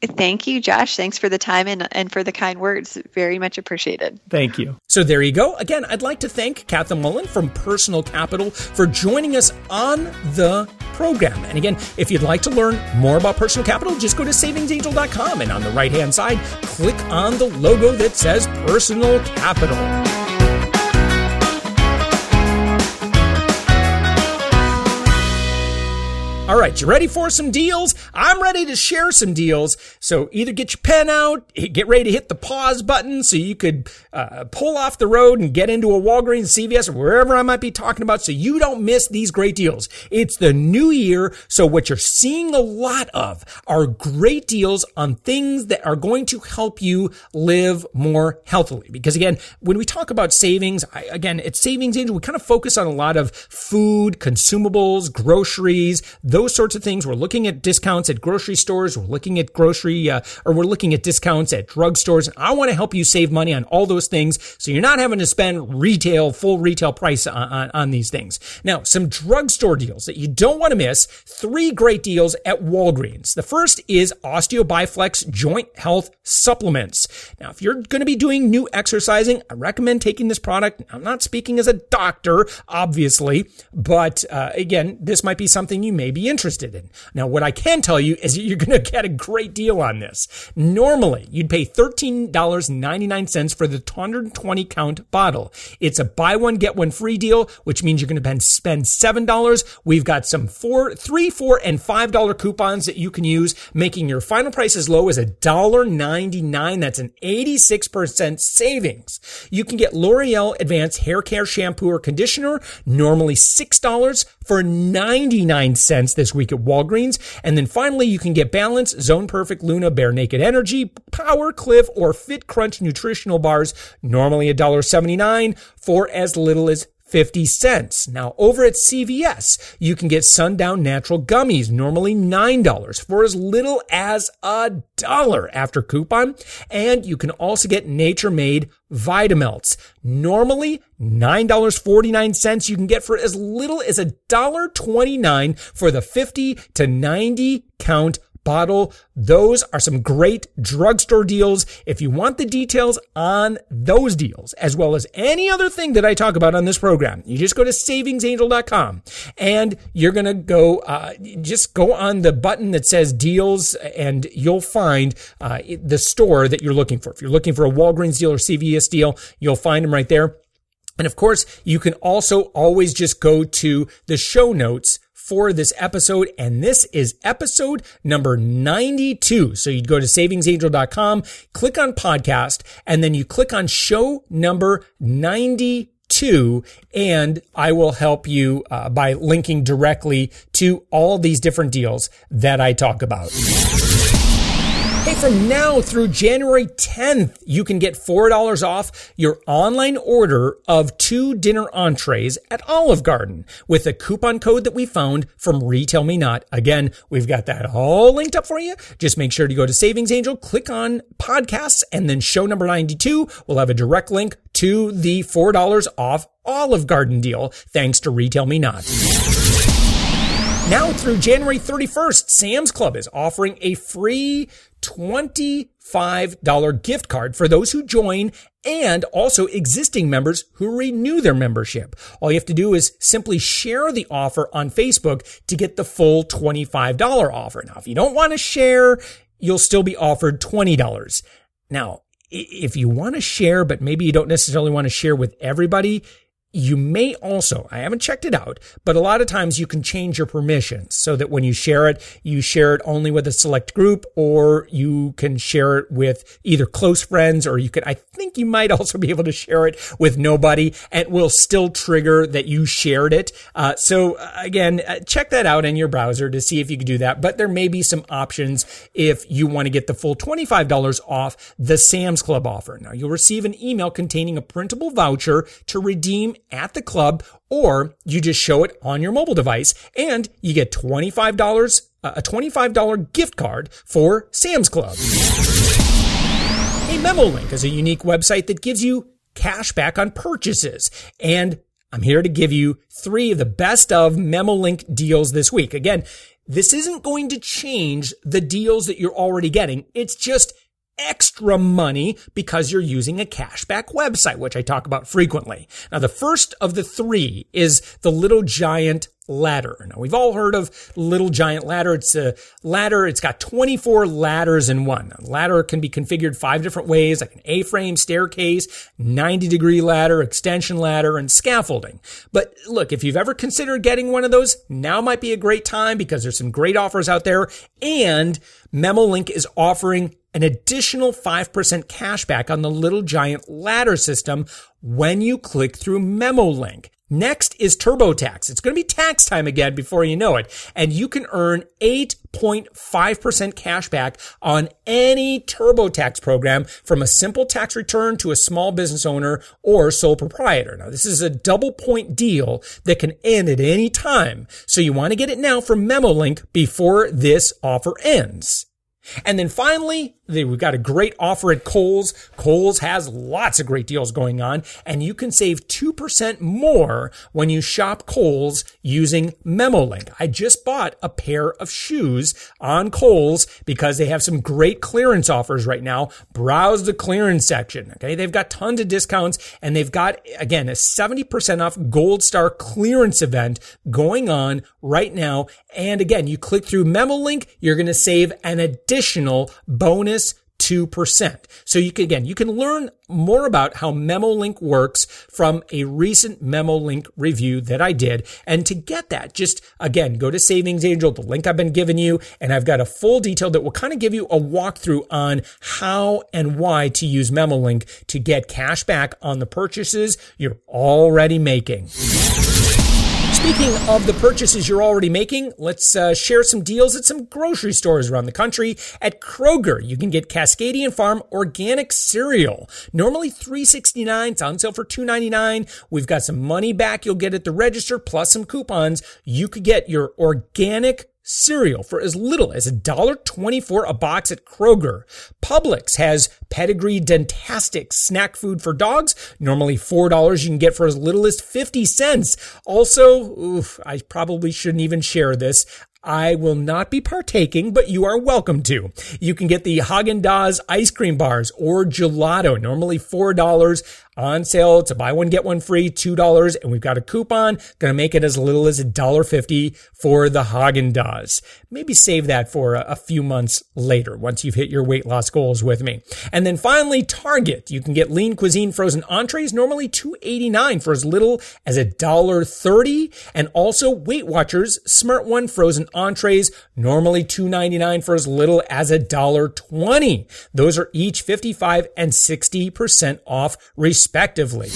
Thank you, Josh. Thanks for the time and, and for the kind words. Very much appreciated. Thank you. So there you go. Again, I'd like to thank Katha Mullen from Personal Capital for joining us on the program. And again, if you'd like to learn more about personal capital, just go to savingsangel.com and on the right hand side, click on the logo that says Personal Capital. All right, you ready for some deals? I'm ready to share some deals. So either get your pen out, get ready to hit the pause button so you could uh, pull off the road and get into a Walgreens, CVS, or wherever I might be talking about so you don't miss these great deals. It's the new year, so what you're seeing a lot of are great deals on things that are going to help you live more healthily. Because again, when we talk about savings, I, again, it's Savings Angel, we kind of focus on a lot of food, consumables, groceries, those sorts of things. We're looking at discounts at grocery stores. We're looking at grocery, uh, or we're looking at discounts at drugstores. I want to help you save money on all those things. So you're not having to spend retail, full retail price on, on, on these things. Now, some drugstore deals that you don't want to miss. Three great deals at Walgreens. The first is Osteo Bi-Flex Joint Health Supplements. Now, if you're going to be doing new exercising, I recommend taking this product. I'm not speaking as a doctor, obviously, but uh, again, this might be something you may be interested in. Now, what I can tell you is you're going to get a great deal on this. Normally, you'd pay $13.99 for the 220 count bottle. It's a buy one, get one free deal, which means you're going to spend $7. We've got some four, three, four, and $5 coupons that you can use, making your final price as low as $1.99. That's an 86% savings. You can get L'Oreal Advanced Hair Care Shampoo or Conditioner, normally $6 for 99 cents this week at Walgreens. And then finally, you can get Balance, Zone Perfect, Luna, Bear Naked Energy, Power Cliff, or Fit Crunch nutritional bars, normally $1.79 for as little as 50 cents. Now, over at CVS, you can get Sundown Natural Gummies, normally $9 for as little as a dollar after coupon. And you can also get Nature Made Vitamelts, normally $9.49. You can get for as little as a dollar 29 for the 50 to 90 count bottle. Those are some great drugstore deals. If you want the details on those deals, as well as any other thing that I talk about on this program, you just go to savingsangel.com and you're going to go, uh, just go on the button that says deals and you'll find uh, the store that you're looking for. If you're looking for a Walgreens deal or CVS deal, you'll find them right there. And of course, you can also always just go to the show notes for this episode. And this is episode number 92. So you'd go to savingsangel.com, click on podcast, and then you click on show number 92 and I will help you uh, by linking directly to all these different deals that I talk about. Hey, from now through January 10th, you can get $4 off your online order of two dinner entrees at Olive Garden with a coupon code that we found from RetailMeNot. Again, we've got that all linked up for you. Just make sure to go to Savings Angel, click on podcasts, and then show number 92 We'll have a direct link to the $4 off Olive Garden deal, thanks to RetailMeNot. Now through January 31st, Sam's Club is offering a free $25 gift card for those who join and also existing members who renew their membership. All you have to do is simply share the offer on Facebook to get the full $25 offer. Now, if you don't want to share, you'll still be offered $20. Now, if you want to share, but maybe you don't necessarily want to share with everybody, you may also, I haven't checked it out, but a lot of times you can change your permissions so that when you share it, you share it only with a select group or you can share it with either close friends or you could, I think you might also be able to share it with nobody and will still trigger that you shared it. Uh, so uh, again, uh, check that out in your browser to see if you can do that. But there may be some options if you want to get the full $25 off the Sam's Club offer. Now you'll receive an email containing a printable voucher to redeem at the club, or you just show it on your mobile device and you get $25, uh, a $25 gift card for Sam's Club. A MemoLink is a unique website that gives you cash back on purchases. And I'm here to give you three of the best of MemoLink deals this week. Again, this isn't going to change the deals that you're already getting. It's just extra money because you're using a cashback website, which I talk about frequently. Now, the first of the three is the Little Giant ladder. Now we've all heard of Little Giant ladder. It's a ladder. It's got 24 ladders in one. A ladder can be configured five different ways, like an A-frame, staircase, 90 degree ladder, extension ladder, and scaffolding. But look, if you've ever considered getting one of those, now might be a great time because there's some great offers out there and MemoLink is offering an additional 5% cashback on the Little Giant ladder system when you click through MemoLink. Next is TurboTax. It's going to be tax time again before you know it. And you can earn 8.5% cash back on any TurboTax program from a simple tax return to a small business owner or sole proprietor. Now, this is a double point deal that can end at any time. So you want to get it now from MemoLink before this offer ends. And then finally, we've got a great offer at Kohl's. Kohl's has lots of great deals going on, and you can save 2% more when you shop Kohl's using MemoLink. I just bought a pair of shoes on Kohl's because they have some great clearance offers right now. Browse the clearance section. Okay. They've got tons of discounts and they've got, again, a 70% off Gold Star clearance event going on right now. And again, you click through MemoLink, you're going to save an additional bonus 2%. So you can, again, you can learn more about how MemoLink works from a recent MemoLink review that I did. And to get that, just again, go to Savings Angel, the link I've been giving you, and I've got a full detail that will kind of give you a walkthrough on how and why to use MemoLink to get cash back on the purchases you're already making. Speaking of the purchases you're already making, let's uh, share some deals at some grocery stores around the country. At Kroger, you can get Cascadian Farm organic cereal. Normally $3.69, it's on sale for $2.99. We've got some money back you'll get at the register plus some coupons. You could get your organic cereal for as little as $1.24 a box at Kroger. Publix has Pedigree Dentastix snack food for dogs. Normally $4 you can get for as little as 50 cents. Also, oof, I probably shouldn't even share this. I will not be partaking, but you are welcome to. You can get the Haagen-Dazs ice cream bars or gelato, normally $4 on sale to buy one, get one free, $2. And we've got a coupon going to make it as little as $1.50 for the Haagen-Dazs. Maybe save that for a, a, few months later once you've hit your weight loss goals with me. And then finally, Target. You can get lean cuisine frozen entrees, normally $2.89 for as little as $1.30. And also Weight Watchers Smart One frozen entrees, normally $2.99 for as little as $1.20. Those are each 55 and 60% off respectively respectively.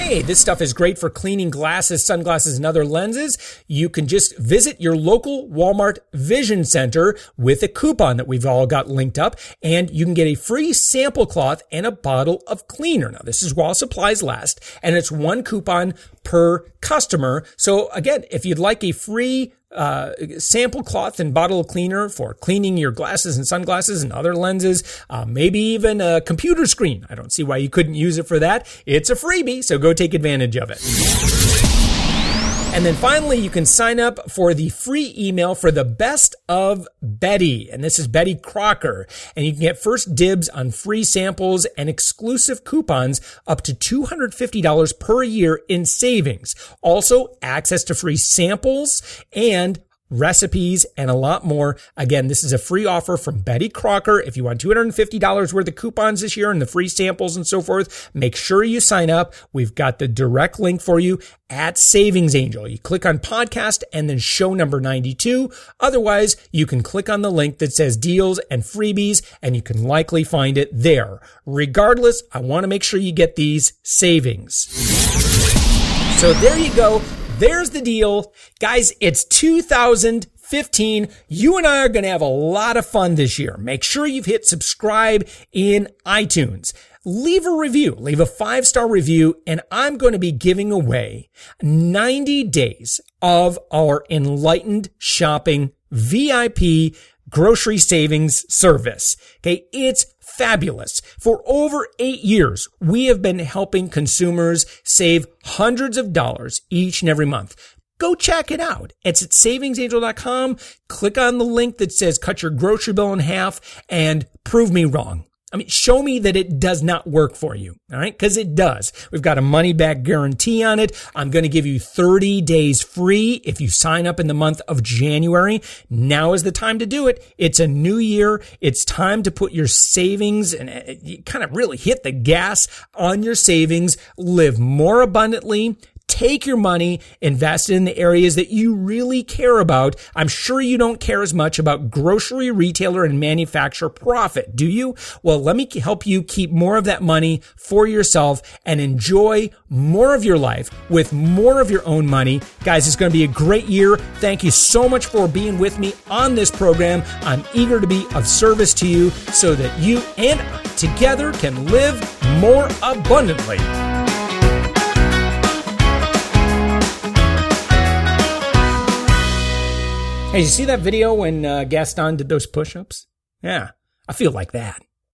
Hey, this stuff is great for cleaning glasses, sunglasses, and other lenses. You can just visit your local Walmart Vision Center with a coupon that we've all got linked up, and you can get a free sample cloth and a bottle of cleaner. Now, this is while supplies last, and it's one coupon per customer. So again, if you'd like a free uh, sample cloth and bottle cleaner for cleaning your glasses and sunglasses and other lenses, uh, maybe even a computer screen. I don't see why you couldn't use it for that. It's a freebie, so go take advantage of it. And then finally, you can sign up for the free email for the best of Betty. And this is Betty Crocker. And you can get first dibs on free samples and exclusive coupons up to $250 per year in savings. Also, access to free samples and recipes, and a lot more. Again, this is a free offer from Betty Crocker. If you want $250 worth of coupons this year and the free samples and so forth, make sure you sign up. We've got the direct link for you at Savings Angel. You click on podcast and then show number 92. Otherwise, you can click on the link that says deals and freebies and you can likely find it there. Regardless, I want to make sure you get these savings. So there you go. There's the deal. Guys, it's 2015. You and I are going to have a lot of fun this year. Make sure you've hit subscribe in iTunes. Leave a review, leave a five star review, and I'm going to be giving away 90 days of our enlightened shopping VIP grocery savings service. Okay. It's fabulous. For over eight years, we have been helping consumers save hundreds of dollars each and every month. go check it out. It's at savingsangel.com. Click on the link that says cut your grocery bill in half and prove me wrong. I mean, show me that it does not work for you. All right. Cause it does. We've got a money back guarantee on it. I'm going to give you 30 days free if you sign up in the month of January. Now is the time to do it. It's a new year. It's time to put your savings and uh, kind of really hit the gas on your savings, live more abundantly, Take your money, invest in the areas that you really care about. I'm sure you don't care as much about grocery retailer and manufacturer profit, do you? Well, let me help you keep more of that money for yourself and enjoy more of your life with more of your own money. Guys, it's going to be a great year. Thank you so much for being with me on this program. I'm eager to be of service to you so that you and I together can live more abundantly. Hey, you see that video when uh, Gaston did those push ups? Yeah, I feel like that.